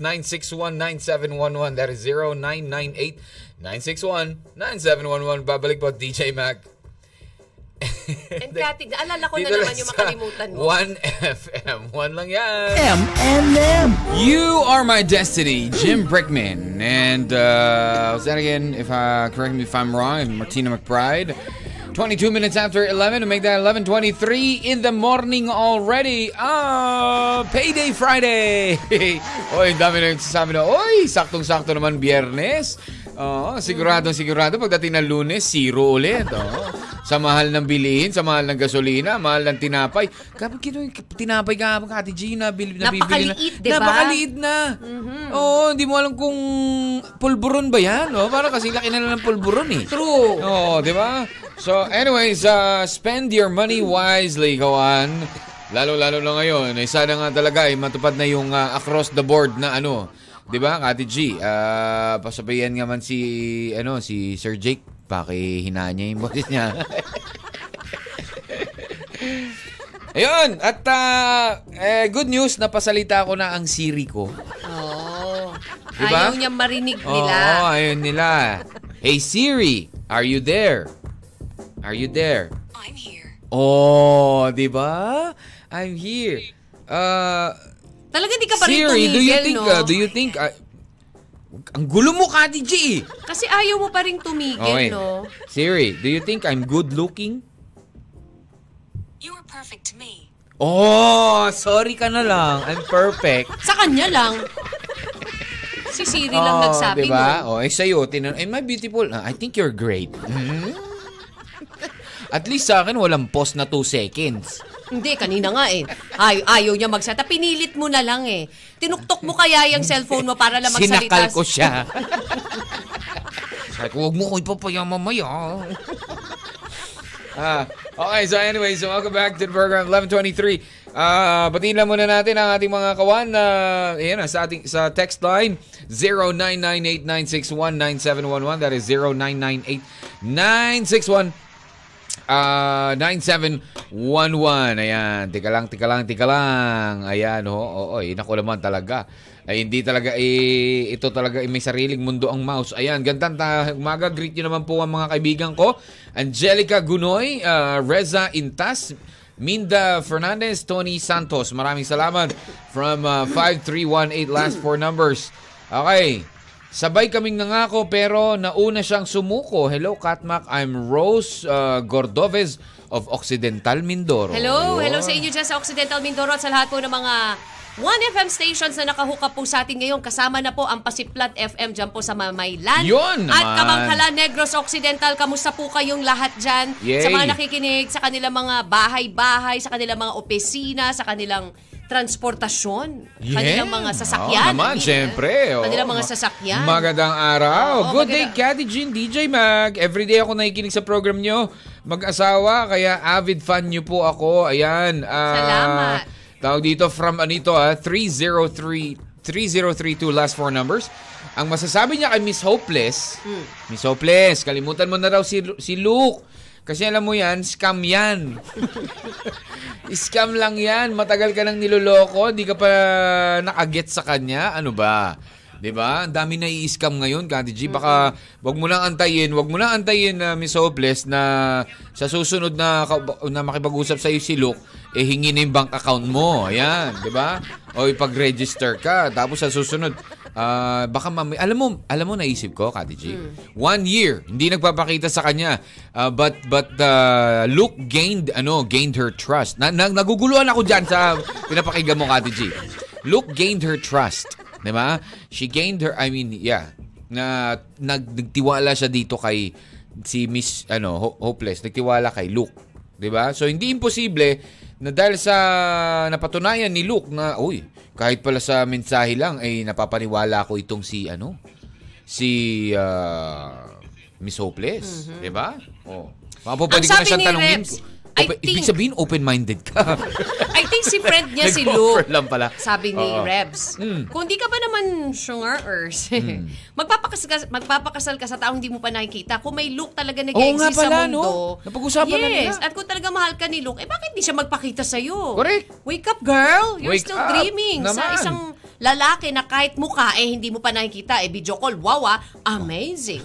F: 0998-961-9711. That is 0998-961-9711. Babalik po DJ Mac.
B: And Cathy, naalala ko na naman
F: lang
B: yung makalimutan mo.
F: 1FM. 1 lang yan.
E: M&M.
A: You are my destiny, Jim Brickman. And uh, was that again? If uh, correct me if I'm wrong, Martina McBride. 22 minutes after 11 to make that 11:23 in the morning already. Ah, payday Friday. Oy, dami na nagsasabi na, oy, saktong-sakto naman biyernes. Oo, siguradong sigurado pagdating ng lunes, zero ulit. Oo. Sa mahal ng bilihin, sa mahal ng gasolina, mahal ng tinapay. Kapag kino tinapay ka, Kati G, nabili, nabibili na.
B: Napakaliit, di ba?
A: Napakaliit na. Oo, hindi mo alam kung pulburon ba yan. No? Para kasi laki na lang ng pulburon eh.
B: True.
A: Oo, di ba? So, anyways, uh, spend your money wisely, kawan. Lalo-lalo na ngayon. Eh, sana nga talaga eh, matupad na yung uh, across the board na ano. Di ba, Kati G? Uh, pasabayan nga man si, ano, si Sir Jake. Pakihinaan niya yung boses niya. Ayun, at uh, eh, good news, napasalita ko na ang Siri ko.
B: Oh.
A: Diba?
B: Ayaw niya marinig
A: Oo,
B: nila.
A: ayun nila. Hey Siri, are you there? Are you there?
D: I'm here.
A: Oh, di ba? I'm here. Uh,
B: Talaga di ka pa rin
A: Siri,
B: tumigil,
A: do you think,
B: no?
A: uh, do you think, uh, ang gulo mo, Kati G.
B: Kasi ayaw mo pa rin tumigil,
A: Okay.
B: no?
A: Siri, do you think I'm good looking?
D: You were perfect to me.
A: Oh, sorry ka na lang. I'm perfect.
B: Sa kanya lang. Si Siri lang
A: Oh,
B: nagsabi
A: diba?
B: mo.
A: Oh, eh sa'yo, tinan, am I beautiful? Ah, I think you're great. Mhm. At least sa akin, walang pause na 2 seconds.
B: Hindi, kanina nga eh. Ay, ayaw niya magsalita. Pinilit mo na lang eh. Tinuktok mo kaya yung cellphone mo para lang magsalita.
A: Sinakal ko siya. Sabi ko, huwag mo ko ipapaya mamaya. ah, okay, so anyway, so welcome back to the program 1123. Ah, batiin lang muna natin ang ating mga kawan na ayan na, sa ating sa text line 0998-961-9711 that is 0998-961 ah, 9711. Ayan, tika lang, tika lang, tika lang. Ayan, ho, oo, oh, naku naman talaga. Ay, hindi talaga, eh, ito talaga, eh, may sariling mundo ang mouse. Ayan, gandang ta- umaga. Greet nyo naman po ang mga kaibigan ko. Angelica Gunoy, ah, Reza Intas, Minda Fernandez, Tony Santos. Maraming salamat from ah, 5318 last four numbers. Okay. Sabay kaming nangako pero nauna siyang sumuko. Hello, Katmak. I'm Rose uh, Gordovez of Occidental Mindoro.
B: Hello,
A: Ayun.
B: hello sa inyo dyan sa Occidental Mindoro at sa lahat po ng mga 1FM stations na nakahook po sa atin ngayon. Kasama na po ang Pasiplat FM dyan po sa Mamaylan.
A: Yun
B: At
A: naman.
B: Kamangkala Negros Occidental. Kamusta po kayong lahat dyan?
A: Yay.
B: Sa mga nakikinig, sa kanilang mga bahay-bahay, sa kanilang mga opisina, sa kanilang transportasyon,
A: Yeah.
B: kanilang mga sasakyan.
A: Oo naman,
B: I mean,
A: syempre. oo.
B: Kanilang mga sasakyan.
A: Magandang araw.
B: Oo,
A: Good day,
B: maganda-
A: Cathy Jean, DJ Mag. Everyday ako nakikinig sa program nyo. Mag-asawa, kaya avid fan nyo po ako. Ayan. ah,
B: Salamat.
A: Tawag dito from anito ah, 303 3032 last four numbers. Ang masasabi niya kay Miss Hopeless,
B: Hmm.
A: Miss Hopeless, kalimutan mo na raw si, si Luke. Kasi alam mo yan, scam yan. Scam lang yan. Matagal ka nang niloloko, di ka pa nakaget sa kanya. Ano ba? 'Di ba? Ang dami na i-scam ngayon, Kati G. Baka wag mo nang antayin, wag mo nang antayin na Miss Hopeless na sa susunod na na makipag-usap sa iyo si Luke, eh hingi na yung bank account mo. Ayan, 'di ba? O ipag-register ka. Tapos sa susunod, ah, baka mami, alam mo, alam mo naisip ko, Kati G. One year, hindi nagpapakita sa kanya. Ah, but but uh, Luke gained ano, gained her trust. Na, na- naguguluhan ako diyan sa pinapakinggan mo, Kati G. Luke gained her trust. 'Di ba? She gained her, I mean, yeah, na nag, nagtiwala siya dito kay si Miss ano, Ho- Hopeless. Nagtiwala kay Luke. 'Di ba? So hindi imposible na dahil sa napatunayan ni Luke na uy, kahit pala sa mensahe lang ay napapaniwala ko itong si ano, si ah, Miss Hopeless, 'di ba? Oh. Baka po pwede
B: Ang
A: ko na siyang
B: ni
A: tanungin.
B: Rebs, I
A: Open-
B: think-
A: Ibig sabihin, open-minded ka.
B: I think si friend niya si Luke.
A: lang pala.
B: Sabi ni
A: Oo.
B: Rebs.
A: Mm.
B: Kung di ka ba naman sungers, magpapakasal, ka, magpapakasal ka sa taong hindi mo pa nakikita. Kung may Luke talaga
A: Oo nga
B: exist sa
A: pala,
B: mundo.
A: no? Napag-usapan na
B: yes.
A: nila.
B: At kung talaga mahal ka ni Luke, eh bakit di siya magpakita sa'yo?
A: Correct.
B: Wake up, girl. You're
A: Wake
B: still
A: up
B: dreaming. Sa
A: naman.
B: isang lalaki na kahit mukha, eh hindi mo pa nakikita. Eh video call, wow ah, amazing.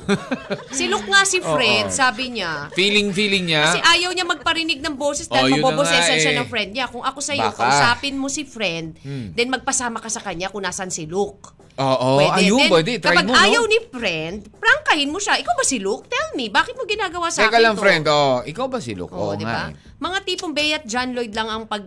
B: si Luke nga si Fred, sabi niya,
A: feeling, feeling niya.
B: kasi ayaw niya magparinig ng boses
A: Oh,
B: dahil
A: yun na
B: mabobosesan
A: nga
B: siya
A: eh.
B: ng friend niya. Kung ako sa'yo,
A: Baka. Hmm.
B: kausapin mo si friend, then magpasama ka sa kanya kung nasan si Luke.
A: Oo, ayun,
B: Then,
A: pwede. Try
B: kapag
A: mo, no?
B: ayaw ni friend, prangkahin mo siya. Ikaw ba si Luke? Tell me, bakit mo ginagawa sa
A: Teka
B: akin
A: lang,
B: to?
A: friend. Oh, ikaw ba si Luke?
B: Oo,
A: Oo
B: di
A: nga
B: ba?
A: eh.
B: Mga tipong Bea at John Lloyd lang ang pag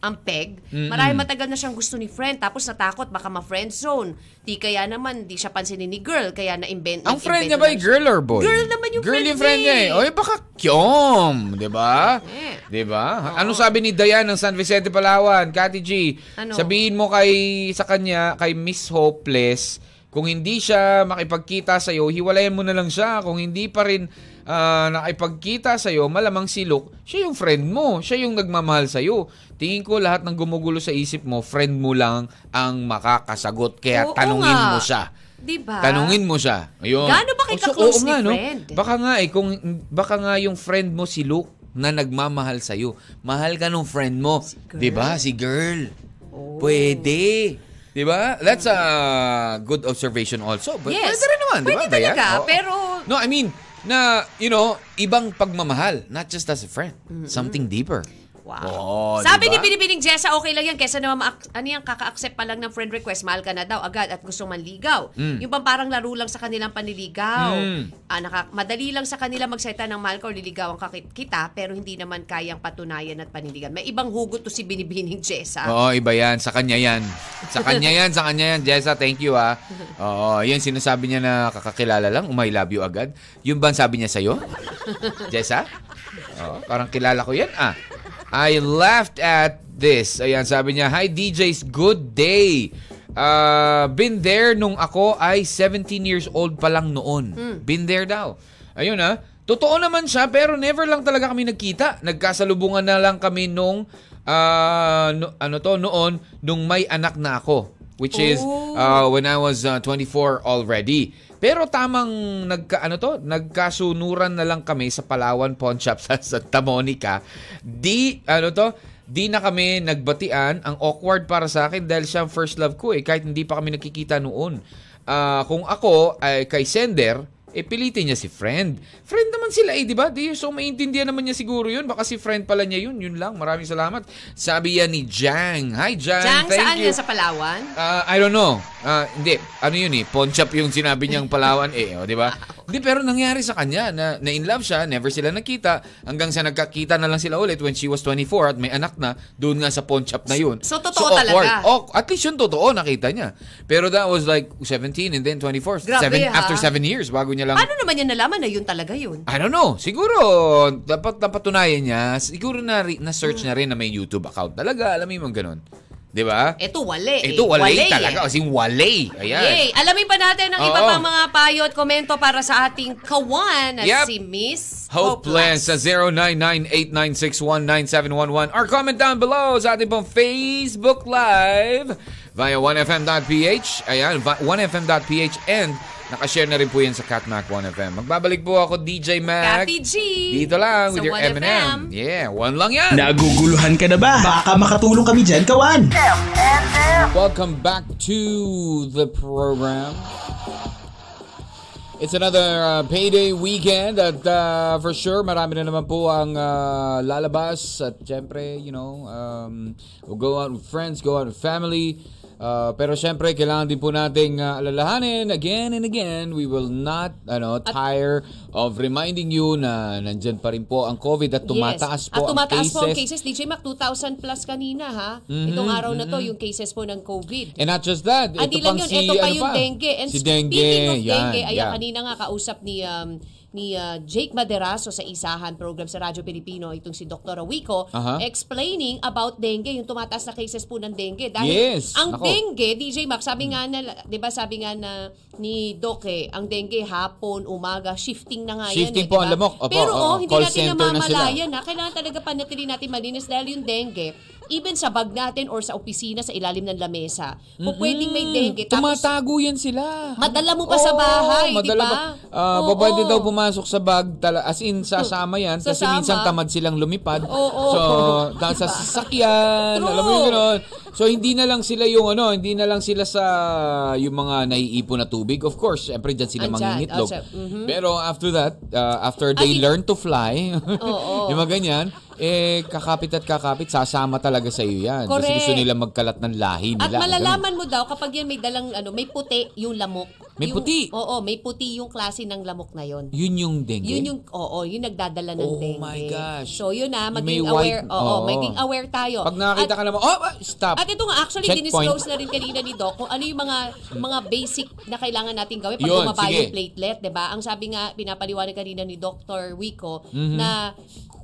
B: ang peg.
A: Mm-mm.
B: Marahil matagal na siyang gusto ni friend tapos natakot baka ma-friend zone. Di kaya naman di siya pansinin ni girl kaya na-invent
A: Ang friend niya ba
B: siya.
A: girl or boy?
B: Girl naman yung
A: girl
B: friend
A: yung friend
B: niya eh.
A: eh. Oy, baka kyom, di ba?
B: Eh.
A: Di ba? Ano sabi ni Dayan ng San Vicente, Palawan? Kati G,
B: Ano?
A: sabihin mo kay sa kanya, kay Miss Hopeless, kung hindi siya makipagkita sa iyo, hiwalayan mo na lang siya. Kung hindi pa rin ah, nakipagkita sa iyo, malamang si Luke, siya yung friend mo, siya yung nagmamahal sa iyo. Tingin ko lahat ng gumugulo sa isip mo, friend mo lang ang makakasagot. Kaya
B: Oo
A: tanungin
B: nga.
A: mo siya.
B: Di ba?
A: Tanungin mo siya. Ayun.
B: Gaano ba kayo
A: Oh, so,
B: ka-close
A: oo
B: ni
A: nga, no?
B: friend?
A: Baka nga eh, kung, baka nga yung friend mo si Luke na nagmamahal sa'yo. Mahal ka nung friend mo. Di ba? Si girl.
B: Oh.
A: Pwede. Di ba? That's a good observation also. But
B: Yes.
A: Pwede rin naman, di ba?
B: Pwede talaga,
A: Dayan? Oo.
B: pero
A: No, I mean, na, you know, ibang pagmamahal. Not just as a friend. Something deeper.
B: Wow.
A: Oo,
B: Sabi
A: diba?
B: ni Binibining Jessa, okay lang yan. Kesa naman, ma- ano yan, kaka-accept pa lang ng friend request, mahal ka na daw agad at gusto manligaw.
A: Mm.
B: Yung bang parang laro lang sa kanilang panliligaw.
A: Mm.
B: Ah, naka- madali lang sa kanila magsalita ng mahal ka o liligawan ka kit- kita, pero hindi naman kayang patunayan at panindigan. May ibang hugot to si Binibining Jessa.
A: Oo, iba yan. Sa kanya yan. Sa kanya yan, sa kanya yan. Jessa, thank you ah. Oo, yan sinasabi niya na kakakilala lang, umay love you agad. Yung ba ang sabi niya sa'yo? Jessa? Oo, parang kilala ko yan ah. I laughed at this. Ayan, sabi niya, Hi DJs, good day. Uh, been there nung ako ay 17 years old pa lang noon. Been there daw. Ayun ah. Totoo naman siya pero never lang talaga kami nagkita. Nagkasalubungan na lang kami nung ah, no- ano to noon nung may anak na ako which is uh, when I was uh, 24 already. Pero tamang nagka ano to, nagkasunuran na lang kami sa Palawan Pawn Shop sa Santa Monica. Di ano to, di na kami nagbatian. Ang awkward para sa akin dahil siya ang first love ko eh kahit hindi pa kami nakikita noon. Ah, kung ako ay kay sender, eh pilitin niya si friend. Friend naman sila eh, di ba? Di, so maintindihan naman niya siguro yun. Baka si friend pala niya yun. Yun lang. Maraming salamat. Sabi yan ni Jang. Hi Jang.
B: Jang,
A: Thank
B: saan
A: you.
B: yan sa Palawan?
A: Ah, I don't know. Ah, hindi. Ano yun eh? Pawn shop yung sinabi niyang Palawan eh. O, di ba? Hindi, pero nangyari sa kanya na, na in love siya. Never sila nakita. Hanggang sa nagkakita na lang sila ulit when she was 24 at may anak na. Doon nga sa pawn shop na yun.
B: So, totoo
A: awkward.
B: talaga?
A: Oh, at least yun totoo. Nakita niya. Pero that was like 17 and then 24.
B: Grabe,
A: seven,
B: ha?
A: After 7 years bago niya lang
B: Paano naman niya nalaman na yun talaga yun?
A: I don't know. Siguro, dapat napatunayan niya. Siguro na, na-search niya rin na may YouTube account talaga. Alam mo yung ganun. Di ba?
B: Ito, wale eh.
A: Ito, wale,
B: Wale,
A: talaga.
B: eh.
A: Kasi wale. Ayan.
B: Yay! Alamin pa natin ang iba
A: Oo.
B: pang mga payo at komento para sa ating kawan at
A: Yep.
B: si Miss
A: Hopeless sa 0998961911 or comment down below sa ating pong Facebook Live via 1fm.ph. Ayan, va- 1fm.ph and nakashare na rin po yan sa Catmac 1FM. Magbabalik po ako, DJ Mac.
B: Kathy G.
A: Dito lang with your
B: 1FM.
A: M&M. Yeah, one lang yan.
E: Naguguluhan ka na ba? Baka makatulong kami dyan, kawan.
A: Welcome back to the program. It's another uh, payday weekend at uh, for sure marami na naman po ang uh, lalabas at syempre, you know, um, we'll go out with friends, go out with family. Uh, pero syempre, kailangan din po nating uh, alalahanin again and again, we will not ano, tire of reminding you na nandyan pa rin po ang COVID at tumataas
B: yes.
A: po
B: At tumataas
A: ang
B: po ang
A: cases.
B: cases.
A: Mm-hmm,
B: DJ Mac, 2,000 plus kanina ha. Itong araw na to, yung cases po ng COVID.
A: And not just that, ito
B: Hindi lang
A: pang
B: yun,
A: si,
B: ito pa
A: ano
B: yung dengue. And
A: si
B: speaking
A: dengue,
B: of
A: yan,
B: dengue, ayan,
A: yeah.
B: kanina nga kausap ni um, ni uh, Jake Maderaso sa Isahan program sa Radyo Pilipino, itong si Dr. Wico,
A: Aha.
B: explaining about dengue, yung tumataas na cases po ng dengue. Dahil
A: Yes,
B: ang
A: nako.
B: dengue, DJ Mac, sabi nga na, di ba sabi nga na ni Doc eh, ang dengue hapon, umaga, shifting na nga yan. eh,
A: Shifting po
B: di
A: ang lamok. Opo,
B: Pero
A: oo,
B: oh, hindi natin
A: center na
B: na kailangan talaga panatili natin malinis dahil yung dengue, even sa bag natin or sa opisina sa ilalim ng lamesa, kung pwedeng may dengue, tapos
A: Tumatago yan sila.
B: Madala mo pa sa bahay, di ba?
A: ba? Ah,
B: Oo.
A: pwede daw pumasok sa bag, tala, as in sasama yan, kasi
B: Sasama.
A: minsan tamad silang lumipad.
B: Oo.
A: So, dahil sa sasakyan, alam mo yung gano'n. So, hindi na lang sila yung ano, hindi na lang sila sa yung mga naiipon na tubig. Of course, syempre dyan sila mangingitlog.
B: oh, mhm.
A: Pero after that, uh, after they
B: Ay,
A: learn to fly,
B: Oo.
A: yung mga ganyan, eh, kakapit at kakapit, sasama talaga sa iyo yan. Kasi
B: Correct.
A: gusto nila magkalat ng lahi
B: At
A: nila.
B: malalaman mo daw kapag yan may dalang ano, may puti yung lamok.
A: May
B: Yung-
A: puti?
B: Oo, may puti yung klase ng lamok na yon.
A: Yun yung dengue?
B: Yun yung oo, yung nagdadala ng
A: Oh
B: dengue.
A: my gosh.
B: So yun na, maging
A: may
B: aware.
A: white-
B: Oo,
A: oo.
B: maging aware tayo.
A: Pag nakakita
B: At-
A: ka naman, oh, stop.
B: At ito nga, actually,
A: Checkpoint.
B: dinisclose na rin kanina ni Doc kung ano yung mga mga basic na kailangan natin gawin pag
A: Yun,
B: bumaba
A: sige.
B: yung platelet, di ba? Ang sabi nga, pinapaliwanag kanina ni Dr. Wico,
A: Mhm.
B: na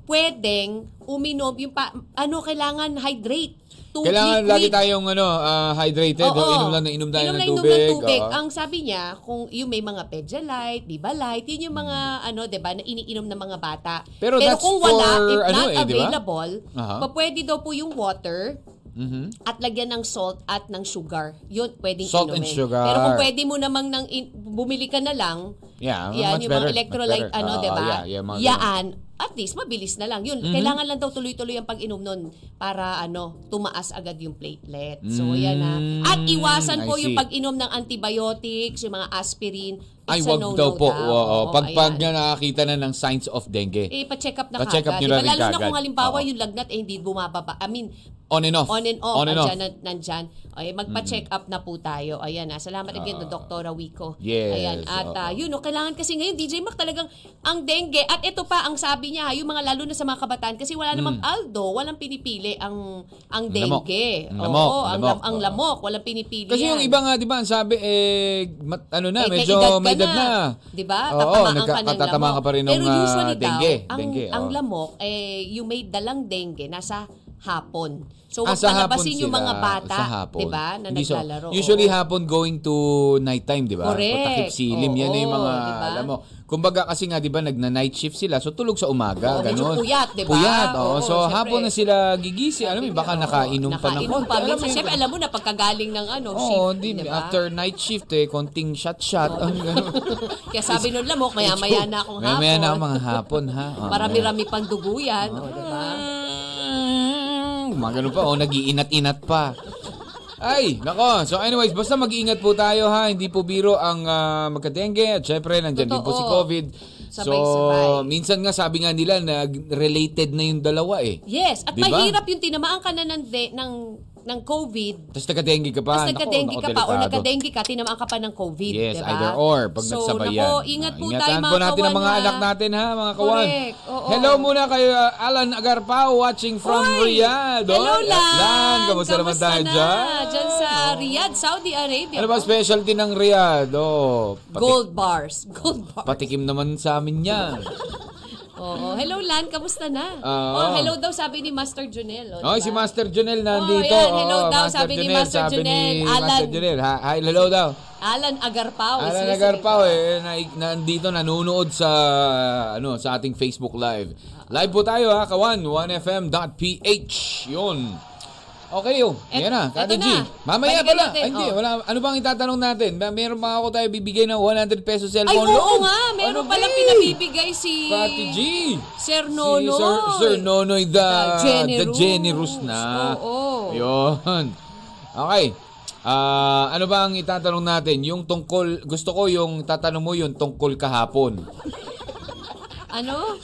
B: pwedeng uminom yung pa, ano, kailangan hydrate. To
A: Kailangan
B: liquid.
A: lagi tayong ano, ah, hydrated.
B: Oo.
A: Inom lang na inom tayo
B: Inom
A: ng
B: lang inom
A: tubig.
B: ng tubig.
A: oo.
B: Ang sabi niya, kung yung may mga Pedialyte, Libalite, yun yung mga ano, 'di ba, na iniinom ng mga bata.
A: Hmm. Pero that's
B: kung wala,
A: for
B: if
A: ano
B: not
A: eh,
B: available, pa pwede daw po yung water
A: Mhm.
B: at lagyan ng salt at ng sugar. Yun, pwedeng
A: Salt and
B: inumin.
A: sugar.
B: Pero kung pwede mo namang nang in- bumili ka na lang,
A: Yeah,
B: yan,
A: much
B: yung
A: better,
B: mga electrolyte, ano,
A: Oo,
B: di ba?
A: yeah, yeah, mga
B: Yaan, at least mabilis na lang. Yun,
A: Mhm.
B: kailangan lang daw tuloy-tuloy ang pag-inom nun para ano, tumaas agad yung platelet. So,
A: Mm,
B: yan na. At iwasan
A: I
B: po yung pag-inom ng antibiotics, yung mga aspirin.
A: Ay,
B: It's a
A: wag daw po. Oo,
B: Oo,
A: pag, pag
B: ayan.
A: nga nakakita na ng signs of dengue.
B: Eh, pa-check up na
A: Pa-check up
B: kagad.
A: na
B: Diba? Lalo na
A: kagad.
B: kung halimbawa
A: Oo.
B: yung lagnat eh hindi bumababa. I mean,
A: on and off.
B: on and off.
A: On and off.
B: Andyan, nandyan. Ay, magpa-check up na po tayo. Ayan na. Salamat again to Dr. Wico.
A: Ah. Yes,
B: Ayan. At ah, yun, no, kailangan kasi ngayon, DJ Mac talagang ang dengue. At ito pa, ang sabi niya, yung mga lalo na sa mga kabataan, kasi wala namang Aldo, walang pinipili ang ang
A: Hmm. Lamok.
B: dengue.
A: Ang lamok,
B: Oo,
A: ang
B: ang,
A: lamok.
B: lam- ang lamok, walang pinipili
A: Kasi yung
B: yan.
A: iba nga, di ba, ang sabi, eh, mat, ano na,
B: Eh,
A: medyo may edad
B: na.
A: na.
B: Di ba?
A: Oo,
B: Tatamaan ka ng
A: katatamaan
B: lamok.
A: ka pa rin ng
B: Pero
A: ah,
B: usually
A: dengue.
B: daw, ang,
A: dengue,
B: ang lamok, eh, yung may dalang dengue, nasa hapon. So,
A: Ah,
B: wag
A: sa hapon
B: palabasin yung mga bata,
A: Sa hapon.
B: 'di ba, na
A: Hindi, so,
B: naglalaro.
A: usually
B: Oo.
A: hapon going to nighttime, di ba?
B: Correct.
A: Patakip silim. Yan na yung
B: Oo,
A: mga,
B: di ba?
A: alam mo. Kumbaga kasi nga, di ba, nagna-night shift sila. So, tulog sa umaga.
B: Oo,
A: ganun.
B: puyat, di ba?
A: Puyat, oo.
B: Oo,
A: So,
B: syempre.
A: hapon na sila gigisi. Alam mo, baka
B: Oo,
A: nakainom pa ng konti.
B: pa.
A: Alam mo
B: syempre, alam mo na pagkagaling ng ano,
A: Oo,
B: shift,
A: di,
B: di ba?
A: after night shift eh, konting shot-shot. Ang ganun.
B: Kaya sabi nun lamok, maya-maya na akong hapon.
A: Maya-maya na mga hapon, ha? Oo,
B: Marami-rami pang dugo yan, o, di ba?
A: Mga ganun pa, oh, nag-iinat-inat pa. Ay, nako. So anyways, basta mag-iingat po tayo ha. Hindi po biro ang uh, magka-dengue. At syempre, nandyan din po si
B: Totoo.
A: COVID.
B: Sabay-sabay.
A: So, minsan nga sabi nga nila, nag-related na yung dalawa eh.
B: Yes, at
A: Di ba?
B: mahirap yung tinamaan ka na ng, de- ng, ng COVID,
A: Tapos nagka-dengue ka pa.
B: tapos nagka-dengue ka pa
A: delikado.
B: nagka-dengue ka, tinamaan ka pa ng COVID,
A: Yes,
B: diba?
A: either or. Pag
B: so,
A: nagsabay
B: nako,
A: yan.
B: ingat po
A: ingatan
B: tayo mga
A: po natin ang
B: kawan,
A: mga
B: ha?
A: anak natin ha, mga kawan.
B: Correct. Oo.
A: Hello muna kay uh, Alan Agarpao watching from
B: Oy!
A: Riyadh.
B: Hello,
A: Oy,
B: Lan!
A: Kamusta naman tayo
B: na?
A: dyan?
B: Dyan sa Riyadh, Saudi Arabia.
A: Ano ba specialty ng Riyadh? Oh,
B: Gold bars. Gold bars.
A: Patikim naman sa amin yan.
B: Oo. Hello, Lan. Kamusta na?
A: Oo.
B: oh, hello daw sabi ni Master Junel.
A: Oh,
B: Oh,
A: si
B: diba?
A: Master Junel nandito.
B: Oh, yan. Hello
A: Oh,
B: daw, sabi ni Master
A: sabi
B: Junel.
A: ni
B: Alan.
A: Master Junel. Ha, hi, hello daw.
B: Alan Agarpao.
A: Alan Agarpao eh, na, nandito nanonood sa ano sa ating Facebook Live. Live po tayo ha, kawan, 1fm.ph. Yun. Okay yun.
B: Et-
A: Yan na, Kati G.
B: na.
A: Mamaya
B: Balikan
A: pala.
B: natin,
A: Ay, hindi,
B: oh.
A: wala, ano bang itatanong natin? May- Meron pa ako tayo bibigay ng 100 pesos
B: Ay,
A: cellphone
B: oo
A: loan.
B: nga. Meron
A: Ano,
B: palang
A: babe?
B: pinabibigay si...
A: Kati G.
B: Sir
A: Si
B: Nonoy.
A: Sir, Sir Nonoy the,
B: The generous.
A: the generous na.
B: Oo.
A: Yun. Okay. Ah, ano ba ang itatanong natin? Yung tungkol, gusto ko yung tatanong mo yung tungkol kahapon.
B: Ano?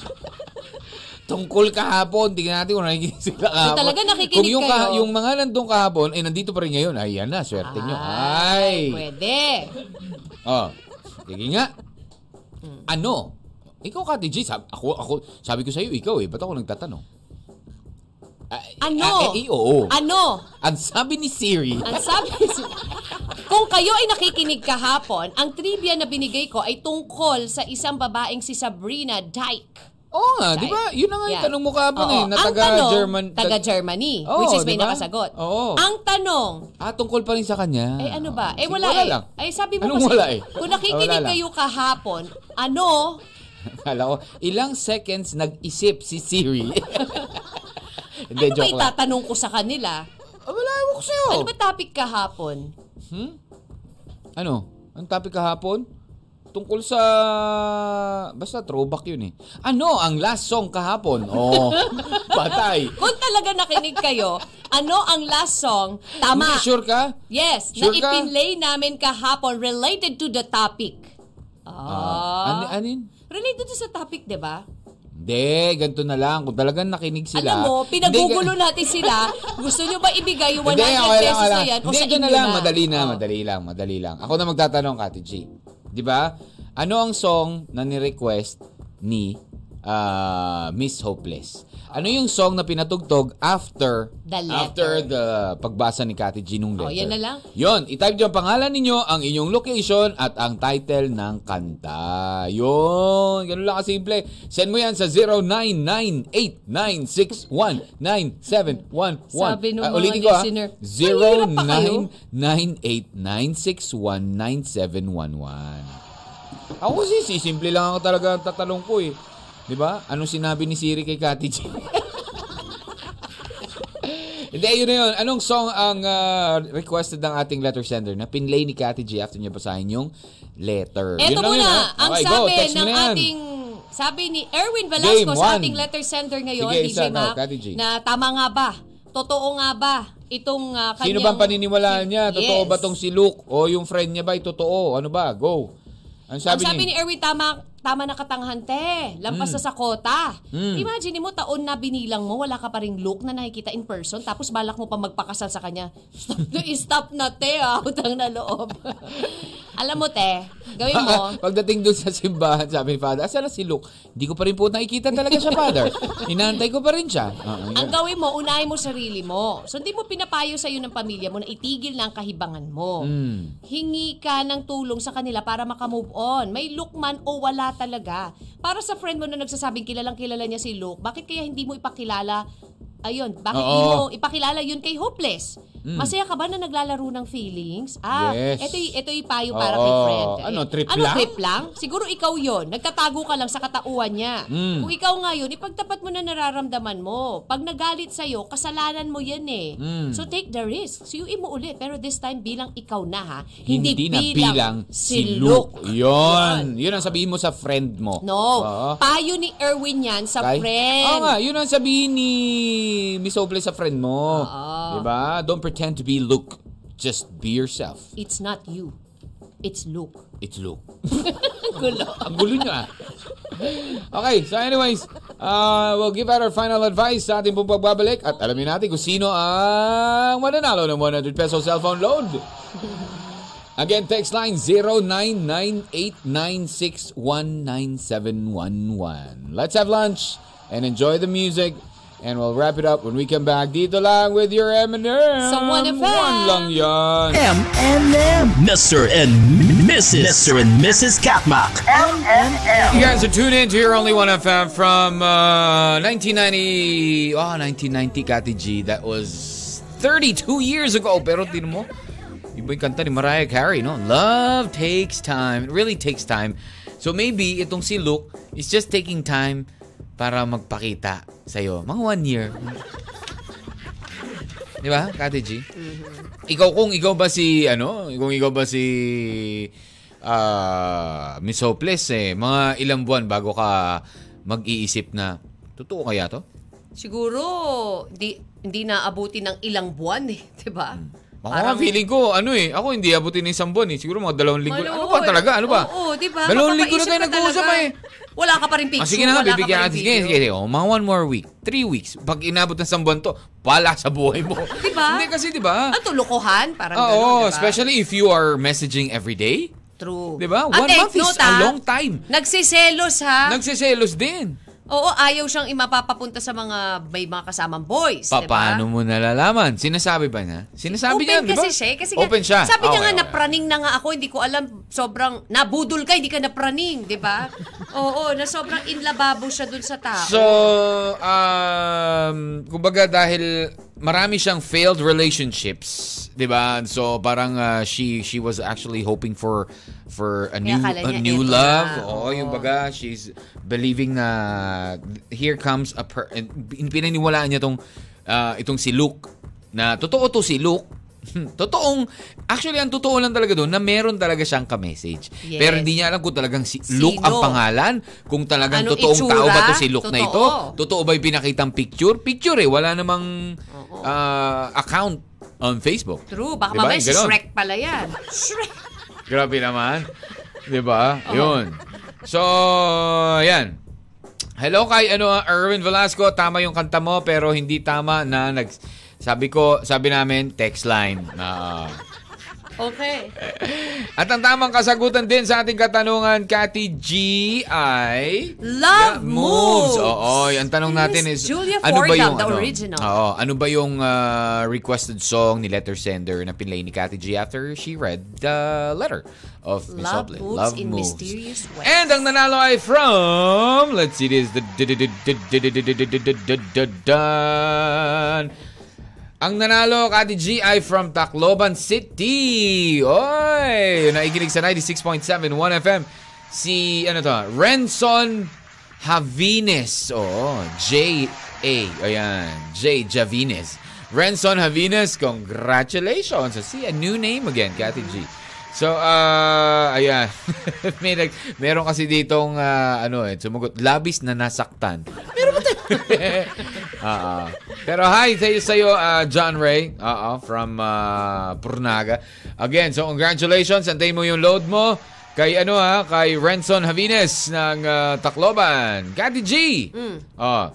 A: Tungkol kahapon, tingnan natin kung nakikinig sila kahapon.
B: talaga nakikinig
A: kung yung,
B: kayo?
A: yung mga nandun kahapon, eh nandito pa rin ngayon. Ay, yan na, swerte nyo. Ay.
B: Pwede.
A: Oh, sige nga.
B: Hmm.
A: Ano? Ikaw, Kati G, sabi, ako, ako, sabi ko sa'yo, ikaw eh, ba't ako nagtatanong? Ah,
B: Ano?
A: ah, eh, oo.
B: Ano?
A: Ang sabi ni Siri,
B: Ang sabi Kung kayo ay nakikinig kahapon, ang trivia na binigay ko ay tungkol sa isang babaeng si Sabrina Dyke.
A: Oo nga, di ba? Yun na nga yung
B: Yan.
A: tanong mo kahapon
B: Oo.
A: eh, na
B: Ang
A: taga
B: tanong,
A: German.
B: Taga Germany,
A: Oo,
B: which is may
A: di ba?
B: nakasagot.
A: Oo.
B: Ang tanong,
A: Ah, tungkol pa rin sa kanya.
B: eh ano ba? Eh
A: Sige,
B: wala, eh.
A: lang.
B: Ay sabi mo
A: Anong
B: kasi,
A: wala eh?
B: kung
A: Wala
B: nakikinig
A: lang.
B: kayo kahapon, ano,
A: Kala ko, ilang seconds nag-isip si Siri. Hindi,
B: ano ba
A: joke lang.
B: itatanong ko sa kanila?
A: Ah, wala, ewan ko sa'yo.
B: Ano ba topic kahapon?
A: Ano? Ang topic kahapon? Tungkol sa... Basta throwback yun eh. Ano ang last song kahapon? Oh, patay.
B: Kung talaga nakinig kayo, ano ang last song? Tama.
A: Hindi, sure ka?
B: Yes,
A: Sure
B: na
A: ka?
B: ipinlay namin kahapon related to the topic.
A: Ah,
B: Ah.
A: anin?
B: Related to sa topic, di ba?
A: Hindi, ganito na lang. Kung talagang nakinig sila...
B: Alam mo, pinagugulo natin sila. Gusto nyo ba ibigay yung 100
A: Hindi, okay lang,
B: pesos na yan?
A: Hindi,
B: sa
A: ito
B: inyo
A: na lang. Madali na,
B: Oh.
A: madali lang, madali lang. Ako na magtatanong, Kati G. Di ba? Ano ang song na ni-request ni ah, Miss Hopeless? Ano yung song na pinatugtog after
B: The letter.
A: after the pagbasa ni Kati G nung
B: Oh,
A: letter?
B: yan na lang.
A: Yon, i-type nyo ang pangalan ninyo, ang inyong location at ang title ng kanta. Yon, ganun lang kasimple. Send mo yan sa 0998-961-9711.
B: Sabi nung mga
A: ulitin ko, ha.
B: listener, "Mahirap pa kayo?"
A: 0998-961-9711. Ako kasi simple lang ako talaga ang tatanong ko eh. 'Di ba? Anong sinabi ni Siri kay Kati G? Hindi, yun na yun. Anong song ang ah, requested ng ating letter sender na pinlay ni Kati G after niya basahin yung letter?
B: Eto
A: Yun
B: muna,
A: yun, ha?
B: ang
A: Okay, go.
B: sabi
A: mo
B: ng ating sabi ni Erwin Velasco sa ating letter sender ngayon,
A: Sige,
B: DJ
A: isa, no,
B: Mac,
A: G.
B: na tama nga ba? Totoo nga ba itong uh, kanyang...
A: Sino bang paniniwalaan niya? Totoo
B: Yes.
A: ba tong si Luke? O yung friend niya ba? ay Totoo? Ano ba? Go. Ang sabi,
B: Ang sabi
A: ni...
B: ni Erwin, tama, tama na katanghante. Lampas na sa kota.
A: Mm.
B: Imagine mo, taon na binilang mo, wala ka pa ring look na nakikita in person, tapos balak mo pa magpakasal sa kanya. Stop na, stop na, te, ah. Utang na loob. Alam mo, te, gawin mo,
A: Pagdating dun sa simbahan, sabi ni Father, asa na si Luke? Hindi ko pa rin po nakikita talaga siya, Father. Inaantay ko pa rin siya. Oo,
B: ang gawin mo, unahin mo sarili mo. So, hindi mo pinapayo sa'yo ng pamilya mo na itigil na ang kahibangan mo.
A: Mm.
B: Hingi ka ng tulong sa kanila para makamove on. May look man o wala talaga. Para sa friend mo na nagsasabing kilalang kilala niya si Luke, bakit kaya hindi mo ipakilala Ayun, bakit
A: Oo.
B: di mo ipakilala yun kay Hopeless? Masaya ka ba na naglalaro ng feelings? Ah,
A: Yes.
B: ito, y- ito yung payo para
A: Oo.
B: kay friend.
A: Ano, trip
B: ano,
A: lang?
B: trip lang? Siguro ikaw yon Nagtatago ka lang sa katauhan niya.
A: Mm.
B: Kung ikaw nga yun, ipagtapat mo na nararamdaman mo. Pag nagalit sa'yo, kasalanan mo yan eh.
A: Mm.
B: So take the risk. Suyuin mo ulit. Pero this time, bilang ikaw na ha. Hindi,
A: Hindi, na
B: bilang,
A: bilang si Luke. Yun. Yun ang sabihin mo sa friend mo.
B: No.
A: Oo.
B: Payo ni Erwin yan sa
A: Kay-
B: friend.
A: Oo nga, yun ang sabihin ni Miss Hopeless sa friend mo.
B: Oo.
A: Diba? Don't pretend to be Luke. Just be yourself.
B: It's not you. It's Luke.
A: It's Luke.
B: Gulo.
A: Ang gulo niya. ah. Okay, so anyways, uh, we'll give out our final advice sa ating pong pagbabalik at alamin natin kung sino ang mananalo ng 100 peso cellphone load. Again, text line 099896197111. Let's have lunch and enjoy the music. And we'll wrap it up when we come back. Dito lang with your M&M.
B: Sa 1FM.
A: One lang yan.
E: M&M. Mr. and Mrs. Mr. and Mrs. Katmak. M&M.
A: You guys are tuned in to your only one FM from uh, 1990. Oh, 1990 Kati G. That was 32 years ago. Pero tinan mo, iba yung kanta ni Mariah Carey, no? Love takes time. It really takes time. So maybe itong si Luke is just taking time para magpakita sa'yo. Mga one year. Di ba, Kati G? Ikaw kung ikaw ba si, ano, kung ikaw ba si ah Miss Hopeless eh, mga ilang buwan bago ka mag-iisip na, totoo kaya to?
B: Siguro, di, hindi naabuti ng ilang buwan eh. Diba?
A: Ako nga feeling ko, ano eh, ako hindi abutin ng isang buwan eh. Siguro mga dalawang linggo. Ano ba talaga? Ano ba?
B: Oo, di ba?
A: Dalawang linggo na tayo nag-uusap eh.
B: Wala ka pa rin picture.
A: Ah, sige na nga, bibigyan natin. Sige, sige, sige. Oh, mga one more week. Three weeks. Pag inabot ng isang buwan to, pala sa buhay mo.
B: Diba?
A: Hindi kasi, di ba?
B: Ang tulukuhan, parang
A: Oo,
B: gano'n, diba?
A: especially if you are messaging every day.
B: True.
A: Di ba?
B: At
A: One
B: take
A: month is a
B: ah,
A: long time.
B: Nagsiselos ha.
A: Nagsiselos din.
B: Oo, ayaw siyang imapapapunta sa mga may mga kasamang boys.
A: Pa,
B: diba?
A: paano mo nalalaman? Sinasabi ba niya? Sinasabi
B: Open
A: niya, di ba?
B: kasi siya. eh, Kasi nga,
A: Open siya.
B: Sabi niya
A: Okay,
B: nga,
A: okay.
B: napraning na nga ako. Hindi ko alam, sobrang, nabudol ka, hindi ka napraning, di ba? Oo, na sobrang inlababo siya dun sa tao.
A: So, um, kumbaga dahil marami siyang failed relationships, 'di ba? So parang uh, she she was actually hoping for for a new a new love.
B: na.
A: Oo,
B: Oo.
A: yung baga she's believing na here comes a per pinaniwalaan niya tong uh, itong si Luke na totoo to si Luke. Totoong, actually, ang totoo lang talaga doon na meron talaga siyang ka-message.
B: Yes.
A: Pero hindi niya alam kung talagang si Luke ang
B: Sino?
A: pangalan, kung talagang
B: Anong
A: totoong tao ba to
B: itsura?
A: si Luke na ito.
B: Totoo.
A: Totoo ba yung pinakitang picture? Picture eh. Wala namang ah, account on Facebook.
B: True, baka
A: Diba?
B: mamaya si
A: Ganon.
B: Shrek pala yan. Shrek!
A: Grabe naman. Di ba? Yun. So, yan. Hello kay ano, Erwin Velasco. Tama yung kanta mo pero hindi tama na nag... Sabi ko, sabi namin, text line. Ah.
B: Okay.
A: at ang tamang kasagutan din sa ating katanungan, Kati G, ay...
B: Love moves.
A: Oo, ang tanong natin is...
B: Julia
A: ano ba
B: Fordham,
A: yung,
B: the
A: ano,
B: original.
A: Oo, ano ba yung ah, requested song ni letter sender na pinlay ni Kati G after she read the letter of Miss
B: Love
A: Oble?
B: moves in mysterious ways.
A: And ang nanalo ay from... Let's see this. Dun. Ang nanalo, Kati G, from Tacloban City. Oy! Naikinig sa 96.7 1FM. Si, ano to, Renson Javines. Oo, J-A. Ayan, J. Javines. Renson Javines, congratulations. See, a new name again, Kati G. So, uh, ayan. May nag, meron kasi ditong, ah, ano eh, sumagot, labis na nasaktan. Ba tayo? Oo. Pero hi sa'yo, sa'yo ah, John Ray, Oo, from uh, Purnaga. Again, so congratulations. Antayin mo yung load mo. Kay ano ha, kay Renson Javines ng ah, Tacloban. Kati G. Oh.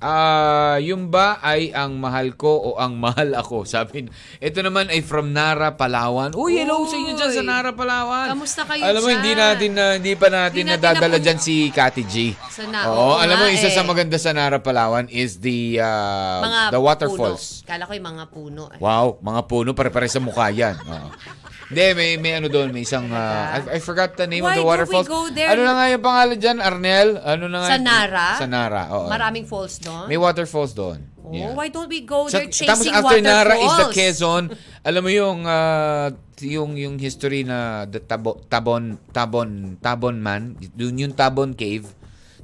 A: Ah, yung ba ay ang mahal ko o ang mahal ako? Sabi, ito naman ay from Nara, Palawan. Uy, hello sa inyo dyan sa
B: Uy.
A: Nara, Palawan.
B: Kamusta kayo
A: Alam mo, hindi
B: dyan?
A: natin, na, hindi pa natin
B: Hindi natin
A: nadadala
B: napuno-
A: dyan si Kati G.
B: Sana,
A: Oo,
B: oo
A: alam mo, isa
B: eh.
A: sa maganda sa Nara, Palawan is the, ah,
B: mga
A: the waterfalls.
B: Puno. Kala ko yung mga puno. eh.
A: Wow, mga puno, pare-pare sa mukha yan. Oo. Hindi, may, may ano doon, may isang, ah, I, I forgot the name of
B: Why
A: the
B: don't we
A: waterfalls.
B: go there?
A: Ano na nga yung pangalan dyan, Arnel? Ano na nga?
B: Sa Nara?
A: Sa Nara, oo.
B: Maraming falls doon.
A: May waterfalls doon.
B: Oh,
A: Yeah.
B: why don't we go there
A: tapos
B: chasing
A: after Nara is the
B: waterfalls?
A: Quezon. Alam mo yung ah, yung yung history na the Tabo, Tabon Tabon Tabon man, dun yung Tabon Cave.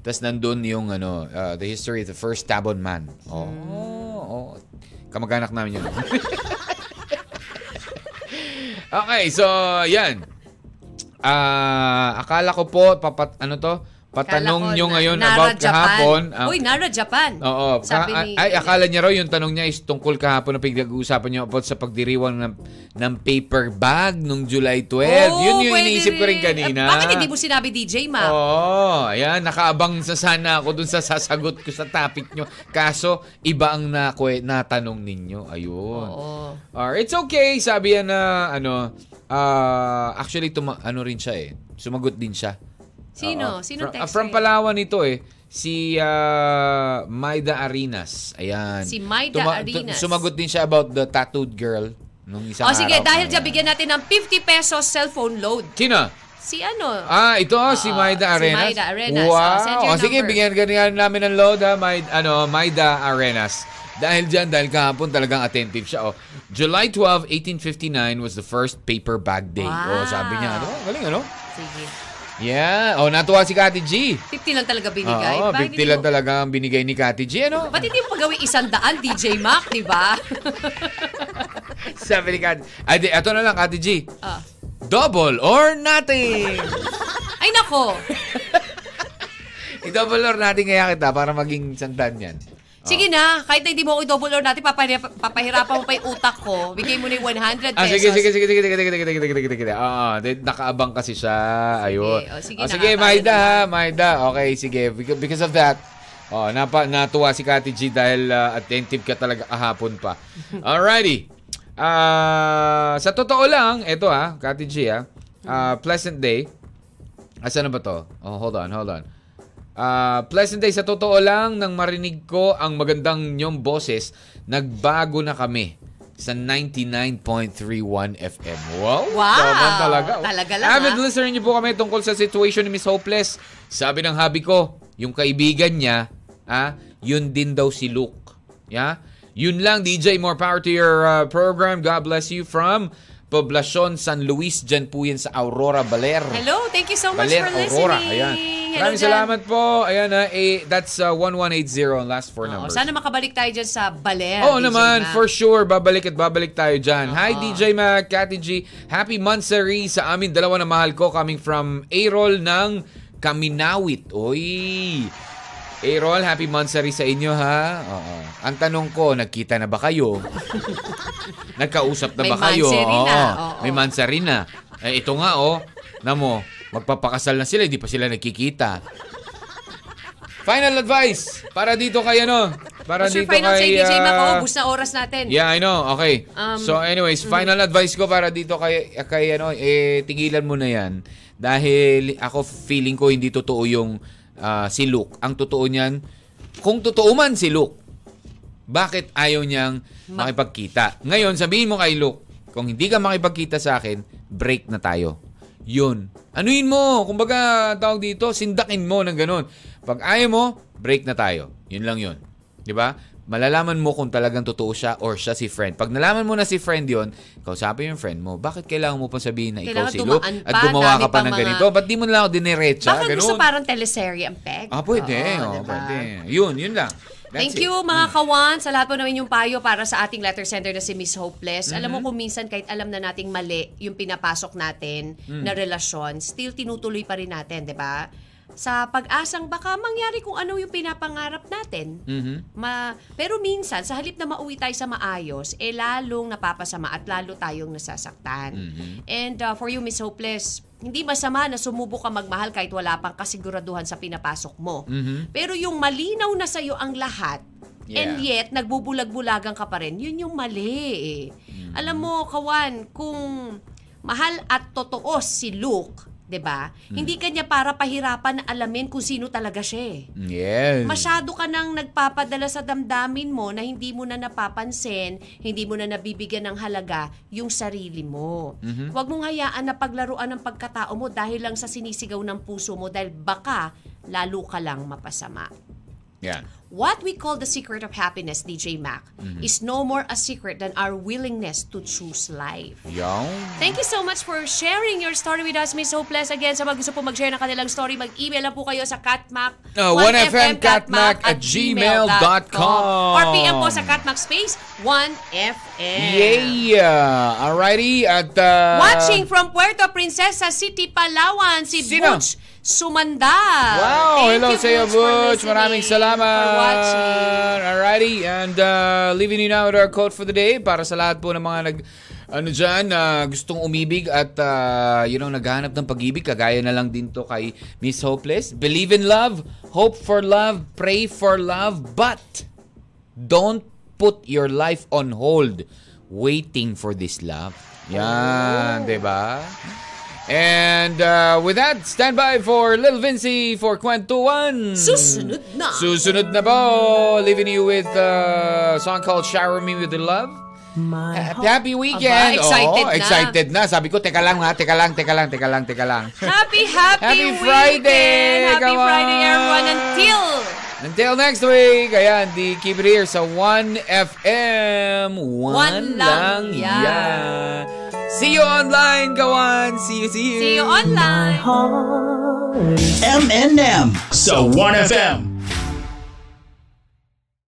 A: Tapos nandun yung ano, ah, the history of the first Tabon man. Oh, oh. Kamag-anak namin yun. okay, so yan. Ah, akala ko po papat ano to? Patanong nyo ngayon
B: Nara,
A: about
B: Japan.
A: kahapon. Ah,
B: Uy, Nara, Japan.
A: Oo.
B: Sabi
A: Ka-
B: ni...
A: ay, akala niya raw yung tanong niya is tungkol kahapon na pinag-uusapan niyo about sa pagdiriwang ng, ng paper bag nung July 12.
B: Oh,
A: yun yung iniisip ko rin kanina.
B: Eh, bakit hindi mo sinabi DJ Ma?
A: Oo, ayan, nakaabang sa sana ako dun sa sasagot ko sa topic nyo. Kaso, iba ang na, natanong ninyo. Ayun.
B: Oo.
A: Or, it's okay, sabi yan na, ano, ah, actually, tuma- ano rin siya eh. Sumagot din siya.
B: Sino? Sino
A: from, ah, from Palawan ito eh. Si ah, Maida Arinas. Ayan.
B: Si Maida Arinas.
A: sumagot din siya about the tattooed girl nung isang
B: O sige,
A: araw.
B: dahil dyan, bigyan natin ng 50 pesos cellphone load.
A: Sino?
B: Si ano?
A: Ah, ito si
B: Oo,
A: Maida
B: si
A: Arenas.
B: Maida Arenas.
A: Wow.
B: Oh, send your
A: O, sige,
B: number.
A: bigyan ganyan namin ng load ha, Maida, ano, Maida Arenas. Dahil dyan, dahil kahapon talagang attentive siya. Oh. July 12, 1859 was the first paper bag day. Oh,
B: Wow.
A: sabi niya, ano? Galing, ano?
B: Sige.
A: Yeah. Oh, natuwa si Kati G.
B: 50 lang talaga binigay.
A: Oo,
B: Bakit
A: 50
B: hindi
A: lang
B: mo-
A: talaga ang binigay ni Kati G. Ano?
B: Ba't hindi mo pagawin isang daan, DJ Mac, di ba?
A: Sabi ni Kati. Ay, di, eto na lang, Kati G.
B: Ah.
A: Double or nothing.
B: Ay nako.
A: I-double or nothing kaya kita para maging sandan yan.
B: Sige na, kahit na hindi mo ako i-double or natin, papahirap, papahirapan mo pa yung utak ko. Bigay mo na yung 100 pesos.
A: Ah, sige, sige, sige, sige, sige, sige, sige, sige, sige, sige, sige. Oo, nakaabang kasi siya. Ayun.
B: sige,
A: Oh, sige,
B: nakakaano
A: Maida, ha. Maida. Okay, sige. Beca- Because of that, oh, napa, natuwa si Kati G dahil ah, attentive ka talaga kahapon pa. Alrighty. Ah, sa totoo lang, eto ah, Kati G ah, ah, pleasant day. Asa na ba to? Oh, hold on, hold on. Ah, pleasant day. Sa totoo lang, nang marinig ko ang magandang nyong boses, nagbago na kami sa 99.31 FM. Wow!
B: Wow!
A: Tama talaga. oh.
B: Talaga lang,
A: Avid
B: ah.
A: listener niyo po kami tungkol sa situation ni Miss Hopeless. Sabi ng habi ko, yung kaibigan niya, ah, yun din daw si Luke. Yeah? Yun lang, DJ. More power to your uh, program. God bless you from Poblacion San Luis, dyan po yan sa Aurora, Baler.
B: Hello, thank you so much
A: Baler,
B: for listening.
A: Aurora. Ayan.
B: Hello
A: Maraming
B: dyan.
A: salamat po. Ayan na, eh, that's uh, 1180 ang last four
B: Oo,
A: numbers.
B: sana makabalik tayo dyan sa Baler.
A: Oo
B: DJ
A: naman,
B: Mac.
A: for sure. Babalik at babalik tayo dyan. Hi. DJ Mac, Cathy G. Happy Mansari sa amin dalawa na mahal ko coming from Aerol ng Kaminawit. Oy! Aerol, happy Mansari sa inyo ha. Oo. Ang tanong ko, nagkita na ba kayo? Nagkausap na
B: May
A: ba kayo?
B: Mansari na,
A: oo. May Mansari na. Eh, ito nga oh. Namo, magpapakasal na sila, hindi pa sila nagkikita. Final advice para dito kay ano? Para
B: What's
A: dito
B: final say,
A: kay
B: DJ Mac?
A: ah,
B: Oh, bus na oras natin.
A: Yeah, I know. Okay.
B: Um,
A: so anyways, final advice ko para dito kay kay ano eh tigilan mo na 'yan dahil ako feeling ko hindi totoo yung ah, si Luke. Ang totoo niyan, kung totoo man si Luke, bakit ayaw niyang
B: Ma-
A: makipagkita? Ngayon, sabihin mo kay Luke, kung hindi ka makipagkita sa akin, break na tayo. Yun. Anuin mo. Kumbaga, tawag dito, sindakin mo ng ganun. Pag ayaw mo, break na tayo. Yun lang yun. Di ba? Malalaman mo kung talagang totoo siya or siya si friend. Pag nalaman mo na si friend yon, kausapin yung friend mo, bakit kailangan mo pa sabihin na ikaw si Luke
B: dumaan
A: at gumawa ka pa ng
B: mga-
A: ganito? Ba't di mo na lang ako diniretsa?
B: Baka
A: Ganun.
B: gusto parang teleserye ang peg.
A: Ah, pwede.
B: Oo,
A: Oh,
B: diba?
A: pwede. Yun, yun lang. That's
B: Thank
A: it.
B: you mga kawan sa lahat po namin yung payo para sa ating letter sender na si Miss Hopeless. Alam
A: Mm-hmm.
B: mo kung minsan kahit alam na nating mali yung pinapasok natin
A: Mm.
B: na relasyon, still tinutuloy pa rin natin, 'di ba? Sa pag-asang baka mangyari kung ano yung pinapangarap natin.
A: Mhm.
B: Ma, pero minsan, sa halip na mauwi tayo sa maayos, eh lalong napapasama at lalo tayong nasasaktan.
A: Mhm.
B: And uh, for you, Miss Hopeless, hindi masama na sumubok ka magmahal kahit wala pang kasiguraduhan sa pinapasok mo.
A: Mhm.
B: Pero yung malinaw na sa'yo ang lahat, and
A: Yeah.
B: yet nagbubulag-bulagan ka pa rin, yun yung mali eh.
A: Mm-hmm.
B: Alam mo, Kawan, kung mahal at totoo si Luke, 'di ba?
A: Mm.
B: Hindi kanya para pahirapan na alamin kung sino talaga siya. eh.
A: Yes.
B: Masyado ka nang nagpapadala sa damdamin mo na hindi mo na napapansin, hindi mo na nabibigyan ng halaga yung sarili mo.
A: Mhm.
B: Huwag mong hayaan na paglaruan ng pagkatao mo dahil lang sa sinisigaw ng puso mo dahil baka lalo ka lang mapasama.
A: Yan.
B: What we call the secret of happiness, DJ Mac,
A: Mm-hmm.
B: is no more a secret than our willingness to choose life.
A: Yung.
B: Thank you so much for sharing your story with us, Miss Hopeless. Again, sa mga gusto po mag-share ng kanilang story, mag-email lang po kayo sa catmac,
A: Uh, 1fmcatmac at gmail.com.
B: Or PM po sa catmac space 1FM.
A: Yeah! Alrighty. At, uh,
B: Watching from Puerto Princesa City, Palawan, si
A: Sino?
B: Butch Sumanda.
A: Wow!
B: Thank
A: hello
B: you,
A: sa iyo,
B: Butch,
A: Maraming salamat.
B: For watching.
A: Alrighty. And uh, leaving you now with our quote for the day para sa lahat po ng mga nag ano dyan, na gustong umibig at uh, you know, naghahanap ng pag-ibig. Kagaya na lang din to kay Miss Hopeless. Believe in love, hope for love, pray for love, but don't put your life on hold waiting for this love. Yan, di ba? And uh, with that, stand by for Little Vinci for Kwentuhan.
B: Susunod na.
A: Susunod na po. Leaving you with uh, a song called Shower Me With Love. Happy, happy weekend.
B: Aba, excited
A: Oo,
B: na.
A: excited na. Sabi ko, teka lang ha, teka lang, teka lang, teka lang, teka lang.
B: Happy, happy,
A: Happy Friday!
B: weekend. Happy
A: Come
B: Friday,
A: on.
B: everyone. Until
A: Until next week, ayan, di keep it here sa 1FM. One,
B: One lang
A: lang
B: yan.
A: yan. See you online, kawan. See you, see you.
B: see you online.
E: M&M sa 1FM.